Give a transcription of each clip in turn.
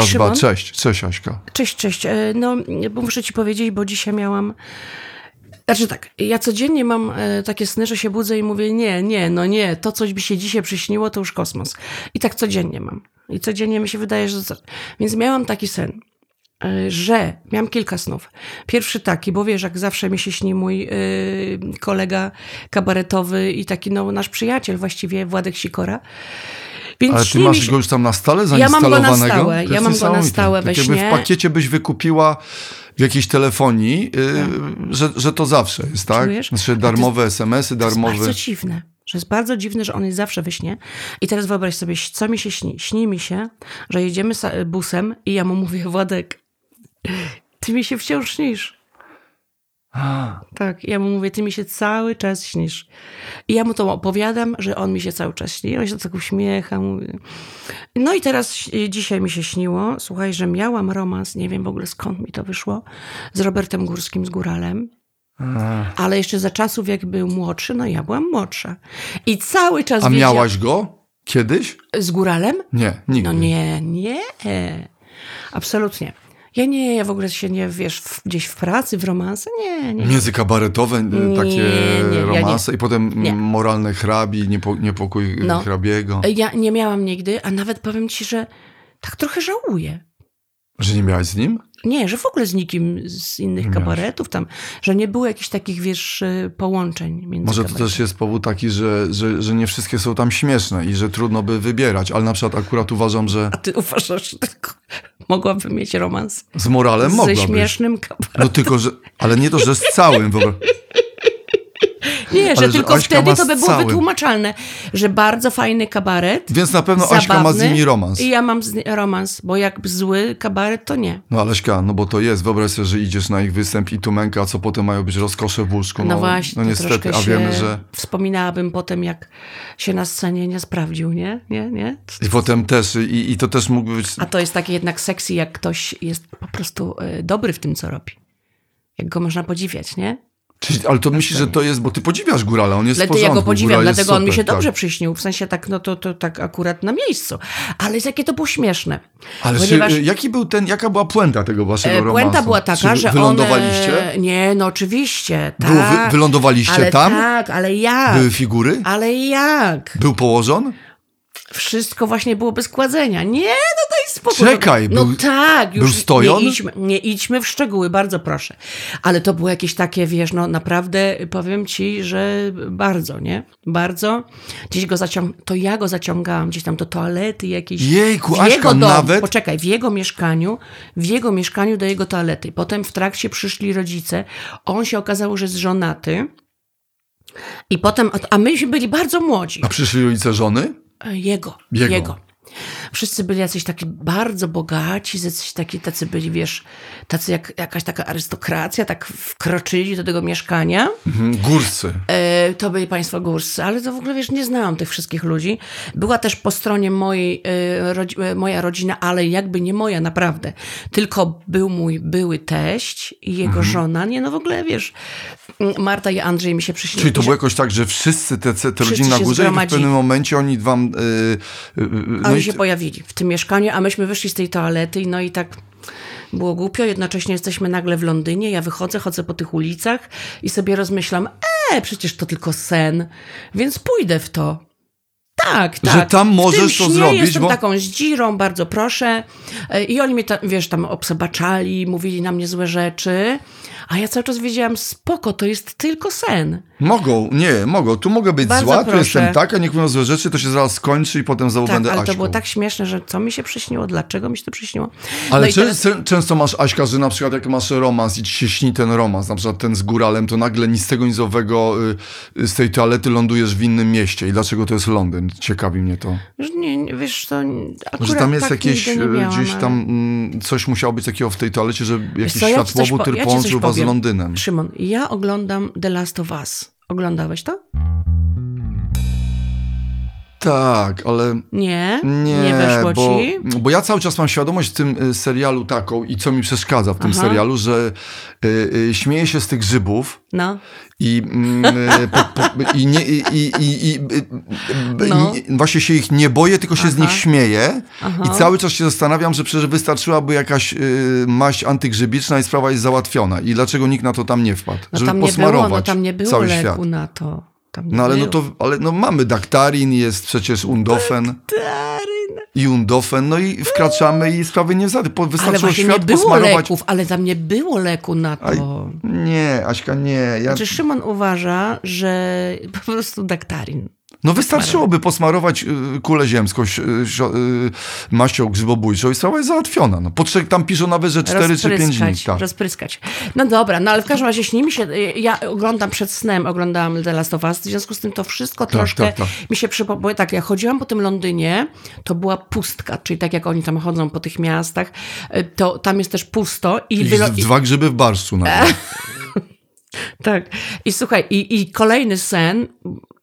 Cześć, Kazba, Szymon. cześć, cześć Aśka. Cześć, cześć. E, No, muszę ci powiedzieć, bo dzisiaj miałam... Znaczy tak, ja codziennie mam e, takie sny, że się budzę i mówię, nie, nie, no nie, to coś mi się dzisiaj przyśniło, to już kosmos. I tak codziennie mam. I codziennie mi się wydaje, że... Więc miałam taki sen, e, że miałam kilka snów. Pierwszy taki, bo wiesz, jak zawsze mi się śni mój e, kolega kabaretowy i taki no, nasz przyjaciel właściwie, Władek Sikora. Więc Ale ty masz go już tam na stale Ja mam go na zainstalowanego? stałe, ja jest mam go na stałe we tak śnie. w pakiecie byś wykupiła w jakiejś telefonii, yy, że, że to zawsze jest, tak? Czujesz? Znaczy darmowe SMS-y, To jest darmowe... bardzo dziwne. Że jest bardzo dziwne, że on jest zawsze we śnie. I teraz wyobraź sobie, co mi się śni. Śni mi się, że jedziemy busem i ja mu mówię, Władek, ty mi się wciąż śnisz. A, Tak, ja mu mówię, ty mi się cały czas śnisz. I ja mu to opowiadam, że on mi się cały czas śni. On się tak uśmiecha. Mówi. No i teraz dzisiaj mi się śniło, słuchaj, że miałam romans, nie wiem w ogóle skąd mi to wyszło, z Robertem Górskim, z Góralem. a. Ale jeszcze za czasów, jak był młodszy, no ja byłam młodsza. I cały czas A wiedział- miałaś go kiedyś? Z góralem? Nie, nigdy. No nie, nie. Absolutnie. Ja nie, ja w ogóle się nie, wiesz, w, gdzieś w pracy, w romanse, nie, nie. Międzykabaretowe y, Nie, takie nie, ja romanse i potem Nie. moralne hrabi, niepo, niepokój No. hrabiego. Ja nie miałam nigdy, a nawet powiem ci, że tak trochę żałuję. Że nie miałaś z nim? Nie, że w ogóle z nikim z innych Nie kabaretów tam, że nie było jakichś takich, wiesz, y, połączeń między Może to kabaretami. też jest powód taki, że, że, że nie wszystkie są tam śmieszne i że trudno by wybierać, ale na przykład akurat uważam, że A ty uważasz, że tylko mogłabym mieć romans z moralem ze mogłabyś. śmiesznym kabaretem? No tylko, że, ale nie to, że z całym. Wyobraź... Nie, że że tylko wtedy to by było całym. wytłumaczalne, że bardzo fajny kabaret. Więc na pewno Aśka ma z zabawny nimi romans. I ja mam z, romans, bo jak zły kabaret, to nie. No Aleśka, no bo to jest. Wyobraź sobie, że idziesz na ich występ i tu męka, a co potem mają być rozkosze w łóżku. No, właśnie, No to niestety, troszkę a wiemy, że... wspominałabym potem, jak się na scenie nie sprawdził, nie? Nie, nie? I potem też, i, i to też mógłby być... A to jest takie jednak sexy, jak ktoś jest po prostu e, dobry w tym, co robi. Jak go można podziwiać, nie? Czyli, ale to myślisz, że to jest, bo ty podziwiasz Górala, on jest w Dlatego ja porządku. go podziwiam, dlatego on mi super, się dobrze tak. przyśnił. W sensie tak, no to, to tak akurat na miejscu. Ale jakie to było śmieszne. Ale Ponieważ- czy, jaki był ten, jaka była puenta tego waszego E, romansu? Puenta była taka, Czy że Wylądowaliście? one... Nie, no oczywiście, tak. Było wy- wylądowaliście ale tam? Tak, ale jak? Były figury? Ale jak? Był położon? Wszystko właśnie było bez kładzenia. Nie, no daj spokój. Czekaj, no był- tak, już był stojon? Nie idźmy, nie idźmy w szczegóły, bardzo proszę. Ale to było jakieś takie, wiesz, no naprawdę powiem ci, że bardzo, nie? Bardzo. Gdzieś go zaciąg... To ja go zaciągałam gdzieś tam do toalety jakiejś. Jejku, w jego domu, nawet? Poczekaj, w jego mieszkaniu, w jego mieszkaniu do jego toalety. Potem w trakcie przyszli rodzice. On się okazało, że jest żonaty. I potem, a myśmy byli bardzo młodzi. A przyszli rodzice żony? E, Jego, Jego. jego. Wszyscy byli jacyś taki bardzo bogaci, jacyś taki, tacy byli, wiesz, tacy jak jakaś taka arystokracja, tak wkroczyli do tego mieszkania. Mhm, Górscy. E, to byli państwo górscy, ale to w ogóle, wiesz, nie znałam tych wszystkich ludzi. Była też po stronie mojej, e, rodzi- e, moja rodzina, ale jakby nie moja, naprawdę. Tylko był mój były teść i jego Mhm. żona. Nie, no w ogóle, wiesz, Marta i Andrzej mi się przyśnili. Czyli to było jakoś tak, że wszyscy te, te rodziny na się górze i w pewnym momencie oni wam... Yy, yy, no Oni i w tym mieszkaniu, a myśmy wyszli z tej toalety, i no i tak było głupio. Jednocześnie jesteśmy nagle w Londynie. Ja wychodzę, chodzę po tych ulicach i sobie rozmyślam, e, przecież to tylko sen, więc pójdę w to. Tak, tak. Że tam możesz to zrobić, Jestem bo- taką zdzirą, bardzo proszę. E, I oni mnie, wiesz, tam obsebaczali, mówili na mnie złe rzeczy, a ja cały czas wiedziałam, spoko, to jest tylko sen. Mogą, nie, mogą. Tu mogę być Bardzo zła, tu proszę. jestem tak, a niech mówią złe rzeczy, to się zaraz skończy i potem znowu Tak, będę ale Aśką. to było tak śmieszne, że co mi się przyśniło, dlaczego mi się to przyśniło. Ale no teraz- często masz, Aśka, że na przykład jak masz romans i ci się śni ten romans, na przykład ten z góralem, to nagle nic z tego nic owego y, z tej toalety lądujesz w innym mieście. I dlaczego to jest Londyn? Ciekawi mnie to. Nie, nie, wiesz, to akurat Że tam jest tak jakieś, y, miałam, gdzieś ale- tam mm, coś musiało być takiego w tej toalecie, że jakiś co, ja światłowód, po- ja was z. Londynem. Szymon, ja oglądam The Last of Us. Oglądałeś to? Tak, ale Nie? nie, Nie weszło bo, ci? bo ja cały czas mam świadomość w tym y, serialu taką i co mi przeszkadza w tym Aha. serialu, że y, y, śmieję się z tych grzybów No. i, mm, y, po, po, i, nie, i, i, i, y, No. nie, właśnie się ich nie boję, tylko się z Aha. nich śmieję Aha. i cały czas się zastanawiam, że przecież wystarczyłaby jakaś y, maść antygrzybiczna i sprawa jest załatwiona i dlaczego nikt na to tam nie wpadł, No żeby tam nie było, posmarować no tam nie było cały leku świat. na to. Tam nie No ale no to, ale no mamy daktarin, jest przecież undofen Daryn. i undofen, no i wkraczamy i sprawy nie wzady. Wystarczyło właśnie nie świat było posmarować. leków, ale tam nie było leku na to. Aj, Nie, Aśka, nie. Ja... Znaczy Szymon uważa, że po prostu daktarin. No wystarczyłoby posmarować y, kulę ziemską y, y, maścią grzybobójczą i sprawa jest załatwiona. No, potrzeb, tam piszą nawet, że 4 czy 5 dni. Tak. rozpryskać. No dobra, no ale w każdym razie śni mi się, ja oglądam przed snem, oglądałam The Last of Us, w związku z tym to wszystko troszkę tak, tak. mi się przypomniało. Tak, ja chodziłam po tym Londynie, to była pustka, czyli tak jak oni tam chodzą po tych miastach, to tam jest też pusto i, I wylo- dwa grzyby w barszczu nawet. Tak. I słuchaj, i, i kolejny sen,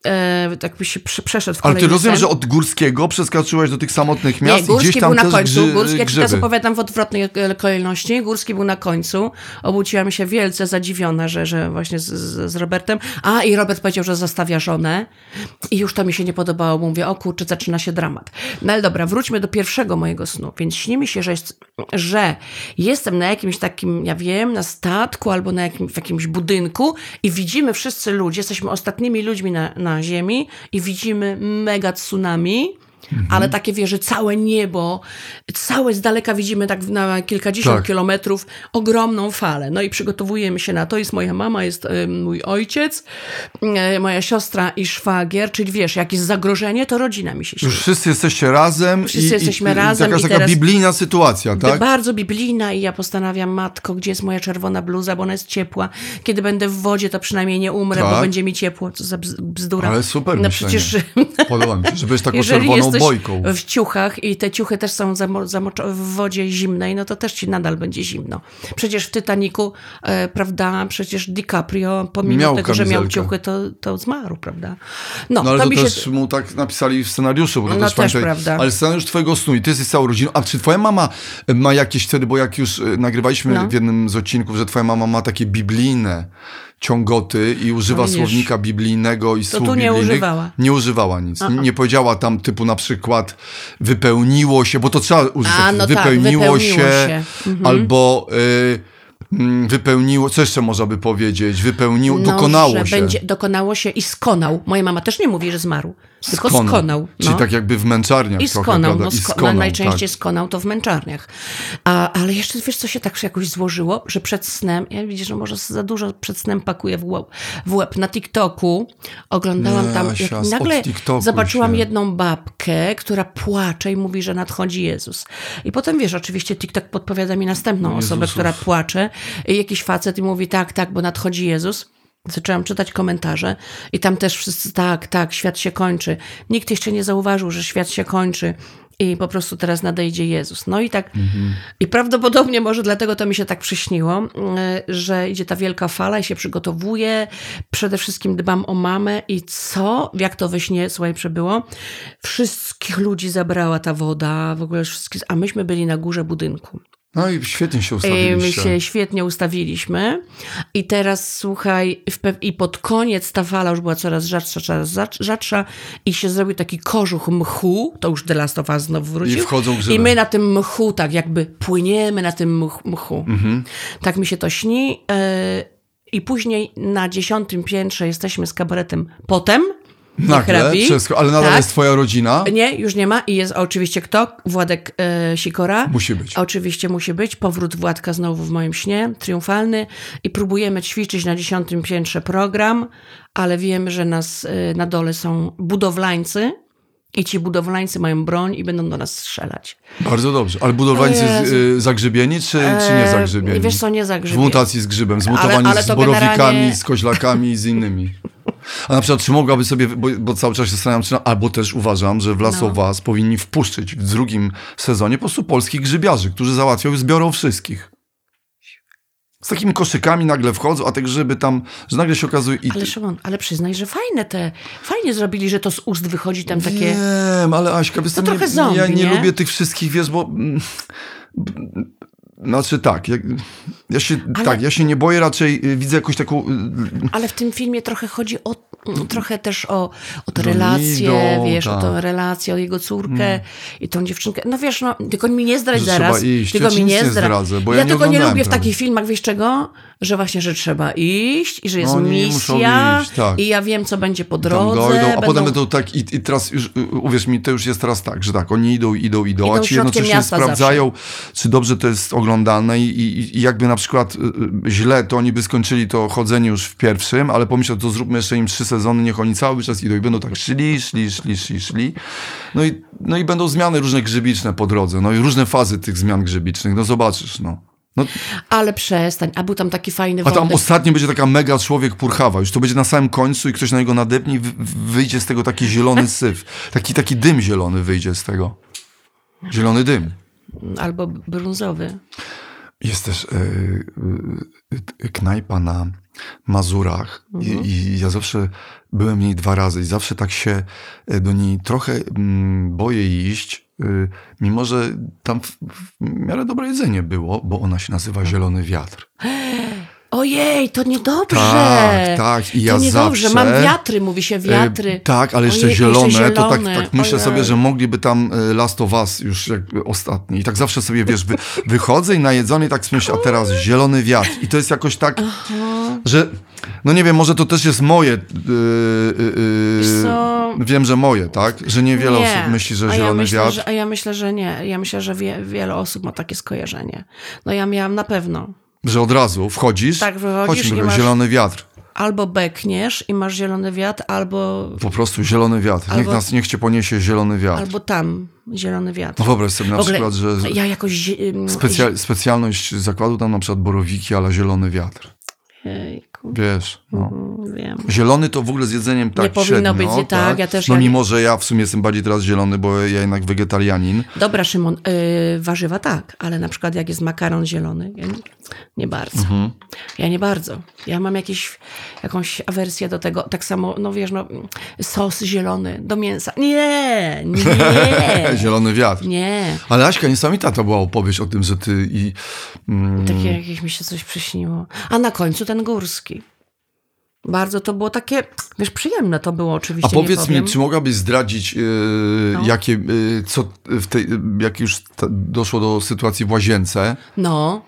e, tak by się prze- przeszedł w Ale ty rozumiem, sen. że od Górskiego przeskoczyłeś do tych samotnych miast Nie, i Górski gdzieś tam był na końcu. grzy, Górski, ja ci teraz opowiadam w odwrotnej e, kolejności. Górski był na końcu. Obudziłam się wielce zadziwiona, że, że właśnie z, z, Robertem. A, i Robert powiedział, że zostawia żonę. I już to mi się nie podobało. Mówię, o kurczę, zaczyna się dramat. No ale dobra, wróćmy do pierwszego mojego snu. Więc śni mi się, że, jest, że jestem na jakimś takim, ja wiem, na statku albo na jakim, w jakimś budynku i widzimy wszyscy ludzie, jesteśmy ostatnimi ludźmi na, na ziemi i widzimy mega tsunami. Mhm. Ale takie wieży, całe niebo, całe z daleka widzimy tak na kilkadziesiąt Tak. kilometrów ogromną falę. No i przygotowujemy się na to. Jest moja mama, jest y, mój ojciec, y, moja siostra i szwagier, czyli wiesz, jak jest zagrożenie, to rodzina mi się śni. Już wszyscy jesteście razem Wszyscy i, jesteśmy i, razem Jakaś i taka biblijna sytuacja, tak? Bardzo biblijna i ja postanawiam, matko, gdzie jest moja czerwona bluza, bo ona jest ciepła. Kiedy będę w wodzie, to przynajmniej nie umrę, bo Tak. będzie mi ciepło. Co za bz- bzdura. Ale super No myślenie. przecież Podoba mi się, że będziesz taką jeżeli czerwoną jesteś bojką. w ciuchach i te ciuchy też są w wodzie zimnej, no to też ci nadal będzie zimno. Przecież w Titaniku, e, prawda, przecież DiCaprio, pomimo Miał tego, że miał kamizelkę. ciuchy, to, to zmarł, prawda? No, No ale to, to też się... mu tak napisali w scenariuszu, bo to No też, pamiętaj, prawda. Ale scenariusz twojego snu i ty jesteś całą rodziną. A czy twoja mama ma jakieś wtedy, bo jak już e, nagrywaliśmy No. w jednym z odcinków, że twoja mama ma takie biblijne ciągoty i używa No słownika biblijnego i słów tu nie biblijnych. używała. Nie używała nic. Nie, nie powiedziała tam typu na przykład wypełniło się, bo to trzeba użyć. A, takich, no tak, wypełniło, wypełniło się, się. Mhm. albo y, mm, wypełniło, co jeszcze można by powiedzieć? Wypełniło, No, dokonało się. Będzie, dokonało się i skonał. Moja mama też nie mówi, że zmarł, tylko Skonał. skonał. Czyli no. tak jakby w męczarniach I trochę, skonał, no, I sko- skonał, no, najczęściej tak. skonał to w męczarniach. A, ale jeszcze wiesz, co się tak jakoś złożyło, że przed snem, ja widzisz, że może za dużo przed snem pakuję w łeb, w łeb. na TikToku oglądałam Nie, tam, jak nagle zobaczyłam się. jedną babkę, która płacze i mówi, że nadchodzi Jezus. I potem wiesz, oczywiście TikTok podpowiada mi następną osobę, która płacze i jakiś facet i mówi tak, tak, bo nadchodzi Jezus. Zaczęłam czytać komentarze i tam też wszyscy, tak, tak, świat się kończy. Nikt jeszcze nie zauważył, że świat się kończy i po prostu teraz nadejdzie Jezus. No i tak, i prawdopodobnie może dlatego to mi się tak przyśniło, y, że idzie ta wielka fala i się przygotowuje. Przede wszystkim dbam o mamę i co, jak to we śnie, słuchaj, przebyło. Wszystkich ludzi zabrała ta woda, w ogóle wszystkich, a myśmy byli na górze budynku. No i świetnie się I my ustawiliście. się świetnie ustawiliśmy. I teraz słuchaj, i pod koniec ta fala już była coraz rzadsza, coraz rzad- rzadsza i się zrobił taki kożuch mchu, to już The Last of Us znowu wrócił. I wchodzą grzyby. I my na tym mchu tak jakby płyniemy na tym mch- mchu. Mhm. Tak mi się to śni. e, I później na dziesiątym piętrze jesteśmy z kabaretem potem. Nagle, hrabi. wszystko, ale nadal Tak. jest twoja rodzina? Nie, już nie ma. I jest oczywiście kto? Władek e, Sikora. Musi być. Oczywiście musi być. Powrót Władka znowu w moim śnie, triumfalny. I próbujemy ćwiczyć na dziesiątym piętrze program, ale wiemy, że nas e, na dole są budowlańcy. I ci budowlańcy mają broń i będą do nas strzelać. Bardzo dobrze. Ale budowlańcy z, y, zagrzybieni, czy, czy nie E, zagrzybieni? Wiesz co, nie W zagrzybieni. mutacji z grzybem, zmutowani ale z to borowikami, generalnie- z koźlakami i z innymi. A na przykład, czy mogłaby sobie, bo, bo cały czas się zastanawiam, czy, albo też uważam, że w Last No. Us powinni wpuszczyć w drugim sezonie po prostu polskich grzybiarzy, którzy załatwią i zbiorą wszystkich. Z takimi koszykami nagle wchodzą, a te grzyby tam, że nagle się okazuje... I Ale Szymon, ale przyznaj, że fajne te, fajnie zrobili, że to z ust wychodzi tam takie... Wiem, ale Aśka, wiesz, To co, trochę nie, zombie, ja nie, nie? lubię tych wszystkich, wiesz, bo... Znaczy tak, ja, ja się, Ale- tak, ja się nie boję, raczej y, widzę jakąś taką... y, Ale w tym filmie trochę chodzi o, trochę też o, o te No relacje, idą, wiesz, o tak. tę relację, o jego córkę i tą dziewczynkę. No wiesz, no, tylko mi nie zdradź zaraz. iść. Tylko Ja mi nie nie zdradzę, bo ja ja nie tylko nie lubię w prawie. takich filmach, wiesz czego? Że właśnie, że trzeba iść i że jest No, misja iść, tak. i ja wiem, co będzie po drodze. dojdą, a będą- potem będą tak i, i teraz już, uwierz mi, to już jest teraz tak, że tak, oni idą, idą, idą, Idą a ci jednocześnie sprawdzają, czy dobrze to jest oglądalne i, i, i jakby na przykład y, y, źle, to oni by skończyli to chodzenie już w pierwszym, ale pomyślał, to zróbmy jeszcze im trzy sezony, niech oni cały czas idą i będą tak szli, szli, szli, szli, szli. No i, no i będą zmiany różne grzybiczne po drodze, no i różne fazy tych zmian grzybicznych, no zobaczysz, no. No Ale przestań, a był tam taki fajny a tam wątek. ostatnio będzie taka mega człowiek purchawa. Już to będzie na samym końcu i ktoś na niego nadepnie i wy- wyjdzie z tego taki zielony syf. Taki, taki dym zielony wyjdzie z tego. Zielony dym. Albo brązowy. Jest też e, e, knajpa na Mazurach. I, i ja zawsze byłem w niej dwa razy i zawsze tak się e, do niej trochę mm, boję iść, mimo że tam w, w miarę dobre jedzenie było, bo ona się nazywa Zielony Wiatr. Ojej, to niedobrze. Tak, tak. I ja to niedobrze. zawsze- Mam wiatry, mówi się wiatry. E, tak, ale jeszcze Ojej, zielone, jeszcze to tak, zielone. tak myślę Ojej. sobie, że mogliby tam e, Last of Us już jakby ostatni. I tak zawsze sobie, wiesz, wy, wychodzę i najedzony tak myślę, a teraz zielony wiatr. I to jest jakoś tak, że, no nie wiem, może to też jest moje, yy, yy, wiem, że moje, tak? Że niewiele Nie. osób myśli, że a zielony ja myślę, wiatr. Że, a ja myślę, że nie. Ja myślę, że wie, wiele osób ma takie skojarzenie. No ja miałam na pewno. Że od razu wchodzisz, Tak, wychodzisz chodźmy, masz- zielony wiatr. Albo bekniesz i masz zielony wiatr, albo, Po prostu zielony wiatr. Niech, Albo- nas, niech cię poniesie zielony wiatr. albo tam zielony wiatr. No wyobraź sobie na ogóle przykład, że Ja jakoś... specja, specjalność zakładu tam na przykład borowiki, ale zielony wiatr. Jejku, Wiesz, no. mm, wiem. Zielony to w ogóle z jedzeniem tak powinno średnio, być, nie- tak, ja też- No ja nie- mimo, że ja w sumie jestem bardziej teraz zielony, bo ja jednak wegetarianin. Dobra, Szymon, yy, warzywa tak, ale na przykład jak jest makaron zielony, ja nie, nie bardzo. Mhm. Ja nie bardzo. Ja mam jakieś, jakąś awersję do tego. Tak samo, no wiesz, no, sos zielony do mięsa. Nie, nie, Zielony wiatr. nie. Ale Aśka, niesamowita to była opowieść o tym, że ty i... Mm, Takie jakieś mi się coś przyśniło. A na końcu ten górski. Bardzo to było takie, wiesz, przyjemne to było a oczywiście. nie powiedz mi, czy mogłabyś zdradzić, yy, No. jakie, yy, co w tej, jak już ta, doszło do sytuacji w łazience, No.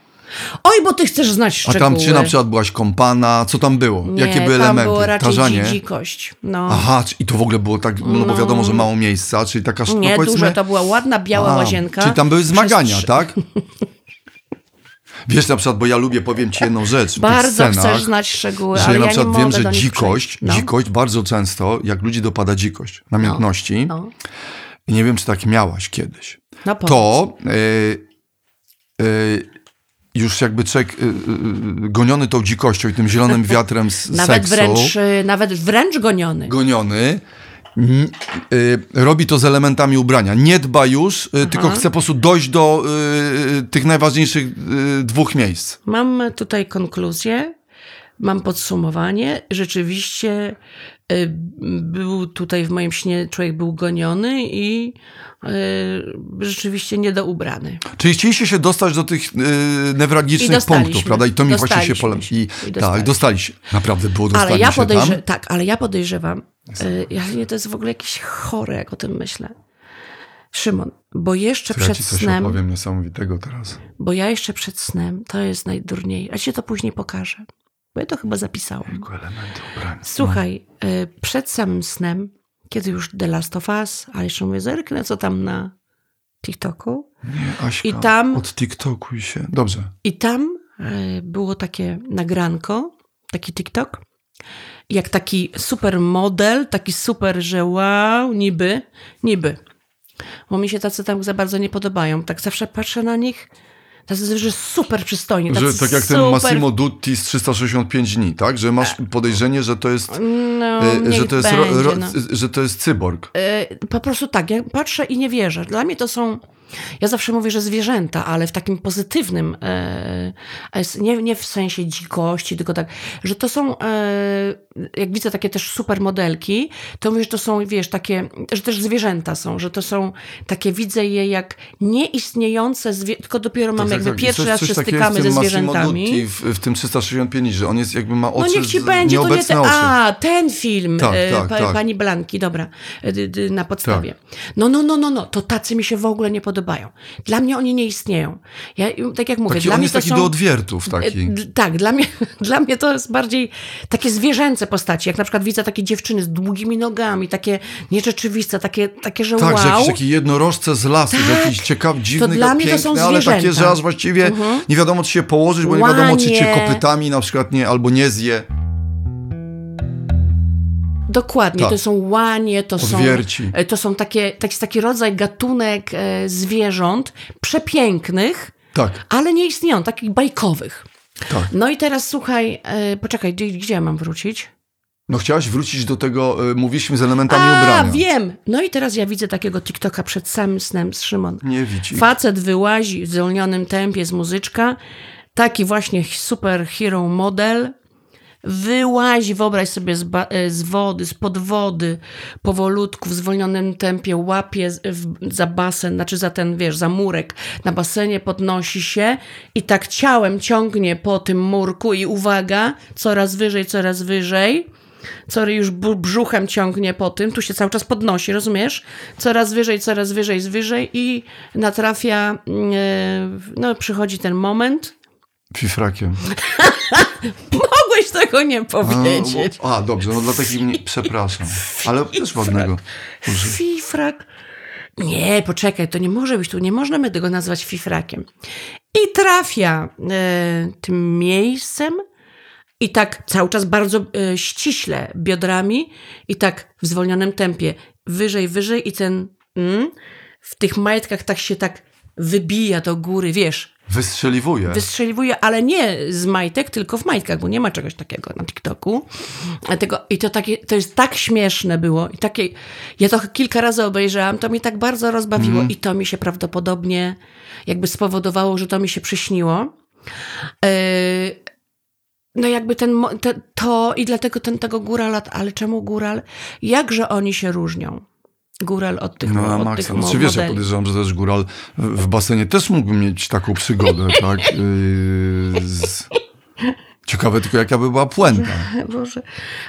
Oj, bo ty chcesz znać a szczegóły. tam czy na przykład byłaś kąpana, co tam było? Nie, jakie były elementy? było raczej Tarzanie? dzi- dzikość. No. Aha, i to w ogóle było tak, no, bo No. wiadomo, że mało miejsca, czyli taka, no Nie, powiedzmy... duże, to była ładna, biała A, łazienka. Czyli tam były Przez zmagania, trzy- tak? Wiesz, na przykład, bo ja lubię, powiem ci jedną rzecz. Bardzo scenach, chcesz znać szczegóły, Że ale ja na przykład wiem, że dzikość. No. dzikość bardzo często, jak ludzi dopada dzikość, namiętności, No. i nie wiem, czy tak miałaś kiedyś, No powiedz. to już jakby człowiek y, y, y, goniony tą dzikością i tym zielonym wiatrem z Nawet seksu, wręcz, nawet wręcz goniony. goniony, robi to z elementami ubrania. Nie dba już, y, tylko chce po prostu dojść do tych najważniejszych dwóch miejsc. Mam tutaj konkluzję, mam podsumowanie. Rzeczywiście był tutaj w moim śnie, człowiek był goniony i y, rzeczywiście niedoubrany. Czyli chcieliście się dostać do tych y, newralgicznych punktów, prawda? I to mi właśnie się pole... I, I tak, dostaliście. Naprawdę było dostanie Ale ja się tam. podejrzewam, tak, ale ja podejrzewam, y, ja nie, to jest w ogóle jakieś chore, jak o tym myślę. Szymon, bo jeszcze ja przed coś snem, opowiem niesamowitego teraz. bo ja jeszcze przed snem, to jest najdurniej, a ci to później pokażę, bo ja to chyba zapisałam. Elementy ubrania. Słuchaj, y, przed samym snem, kiedy już The Last of Us, ale jeszcze mówię, zerknę co tam na TikToku. Nie, Aśka, I tam- od TikToku i się... Dobrze. I tam y, było takie nagranko, taki TikTok, jak taki super model, taki super, że wow, niby, niby. Bo mi się tacy tam za bardzo nie podobają. Tak zawsze patrzę na nich, tacy, że super przystojni. Że, tacy tak jak ten super- Massimo Dutti z 365 dni, tak? Że masz podejrzenie, że to jest... No, y, niech że, to jest ro, będzie, ro, no. że to jest cyborg. Y, po prostu tak, ja patrzę i nie wierzę. Dla mnie to są Ja zawsze mówię, że zwierzęta, ale w takim pozytywnym, e, nie, nie w sensie dzikości, tylko tak, że to są, e, jak widzę takie też super modelki, to mówię, że to są, wiesz, takie, że też zwierzęta są, że to są takie, widzę je jak nieistniejące, tylko dopiero mamy Tak, jakby tak, pierwszy coś- raz coś się stykamy ze zwierzętami. W, w tym 365, że on jest jakby ma oczy, No niech ci z- będzie, to nie ten, a, ten film, Tak, e, tak, pa, tak. pani Blanki, dobra, na podstawie. No, no, no, no, no, to tacy mi się w ogóle nie podobają. Dla mnie oni nie istnieją. Ja, tak jak mówię, Taki, dla on mnie jest to taki są... do odwiertów taki. E, d- Tak, dla mnie, dla mnie to jest bardziej takie zwierzęce postaci. Jak na przykład widzę takie dziewczyny z długimi nogami, takie nierzeczywiste, takie, takie że Tak, wow. że jakieś takie jednorożce z lasu, Tak. jakiś ciekawy, dziwny, dla mnie to piękny, są ale takie, zwierzęta. Mhm. że aż właściwie nie wiadomo, czy się położyć, bo nie wiadomo, czy cię Łanie. kopytami na przykład nie, albo nie zje. Dokładnie, Tak. to są łanie, to są, Odwierci. e, to są takie, taki, taki rodzaj, gatunek e, zwierząt przepięknych, Tak, ale nie istnieją, takich bajkowych. tak. No i teraz słuchaj, e, poczekaj, gdzie, gdzie ja mam wrócić? No chciałaś wrócić do tego, y, mówiliśmy z elementami A, ubrania. wiem! No i teraz ja widzę takiego TikToka przed samym snem z Szymon. Nie widzi. Facet wyłazi w zwolnionym tempie z muzyczka, taki właśnie super hero model, wyłazi, wyobraź sobie z, e, z wody, spod wody, powolutku, w zwolnionym tempie, łapie z- za basen, znaczy za ten, wiesz, za murek na basenie, podnosi się i tak ciałem ciągnie po tym murku i uwaga, coraz wyżej, coraz wyżej, Cory już brzuchem ciągnie po tym, tu się cały czas podnosi, rozumiesz? Coraz wyżej, coraz wyżej, wyżej i natrafia, mm, e, no przychodzi ten moment. Fifrakiem. Mogłeś tego nie A, powiedzieć. bo- a, dobrze, no dla takich mnie, przepraszam. Ale też ładnego. Dobrze. Fifrak. Nie, poczekaj, to nie może być tu, nie możemy tego nazwać fifrakiem. I trafia e, tym miejscem i tak cały czas bardzo e, ściśle biodrami i tak w zwolnionym tempie wyżej, wyżej i ten mm, w tych majtkach tak się tak wybija do góry, wiesz, Wystrzeliwuje. wystrzeliwuje, ale nie z majtek, tylko w majtkach, bo nie ma czegoś takiego na TikToku. Dlatego, I to, takie, to jest tak śmieszne było. I takie, ja to kilka razy obejrzałam, to mi tak bardzo rozbawiło i to mi się prawdopodobnie jakby spowodowało, że to mi się przyśniło. Yy, no jakby ten, te, to i dlatego ten, tego górala, ale czemu góral? Jakże oni się różnią? Góral od tych, No na maksa. tych Znaczy wiesz, ja podejrzewam, że też góral w, basenie też mógłby mieć taką przygodę, tak? Yy, z... Ciekawe tylko jaka by była puenta. Boże.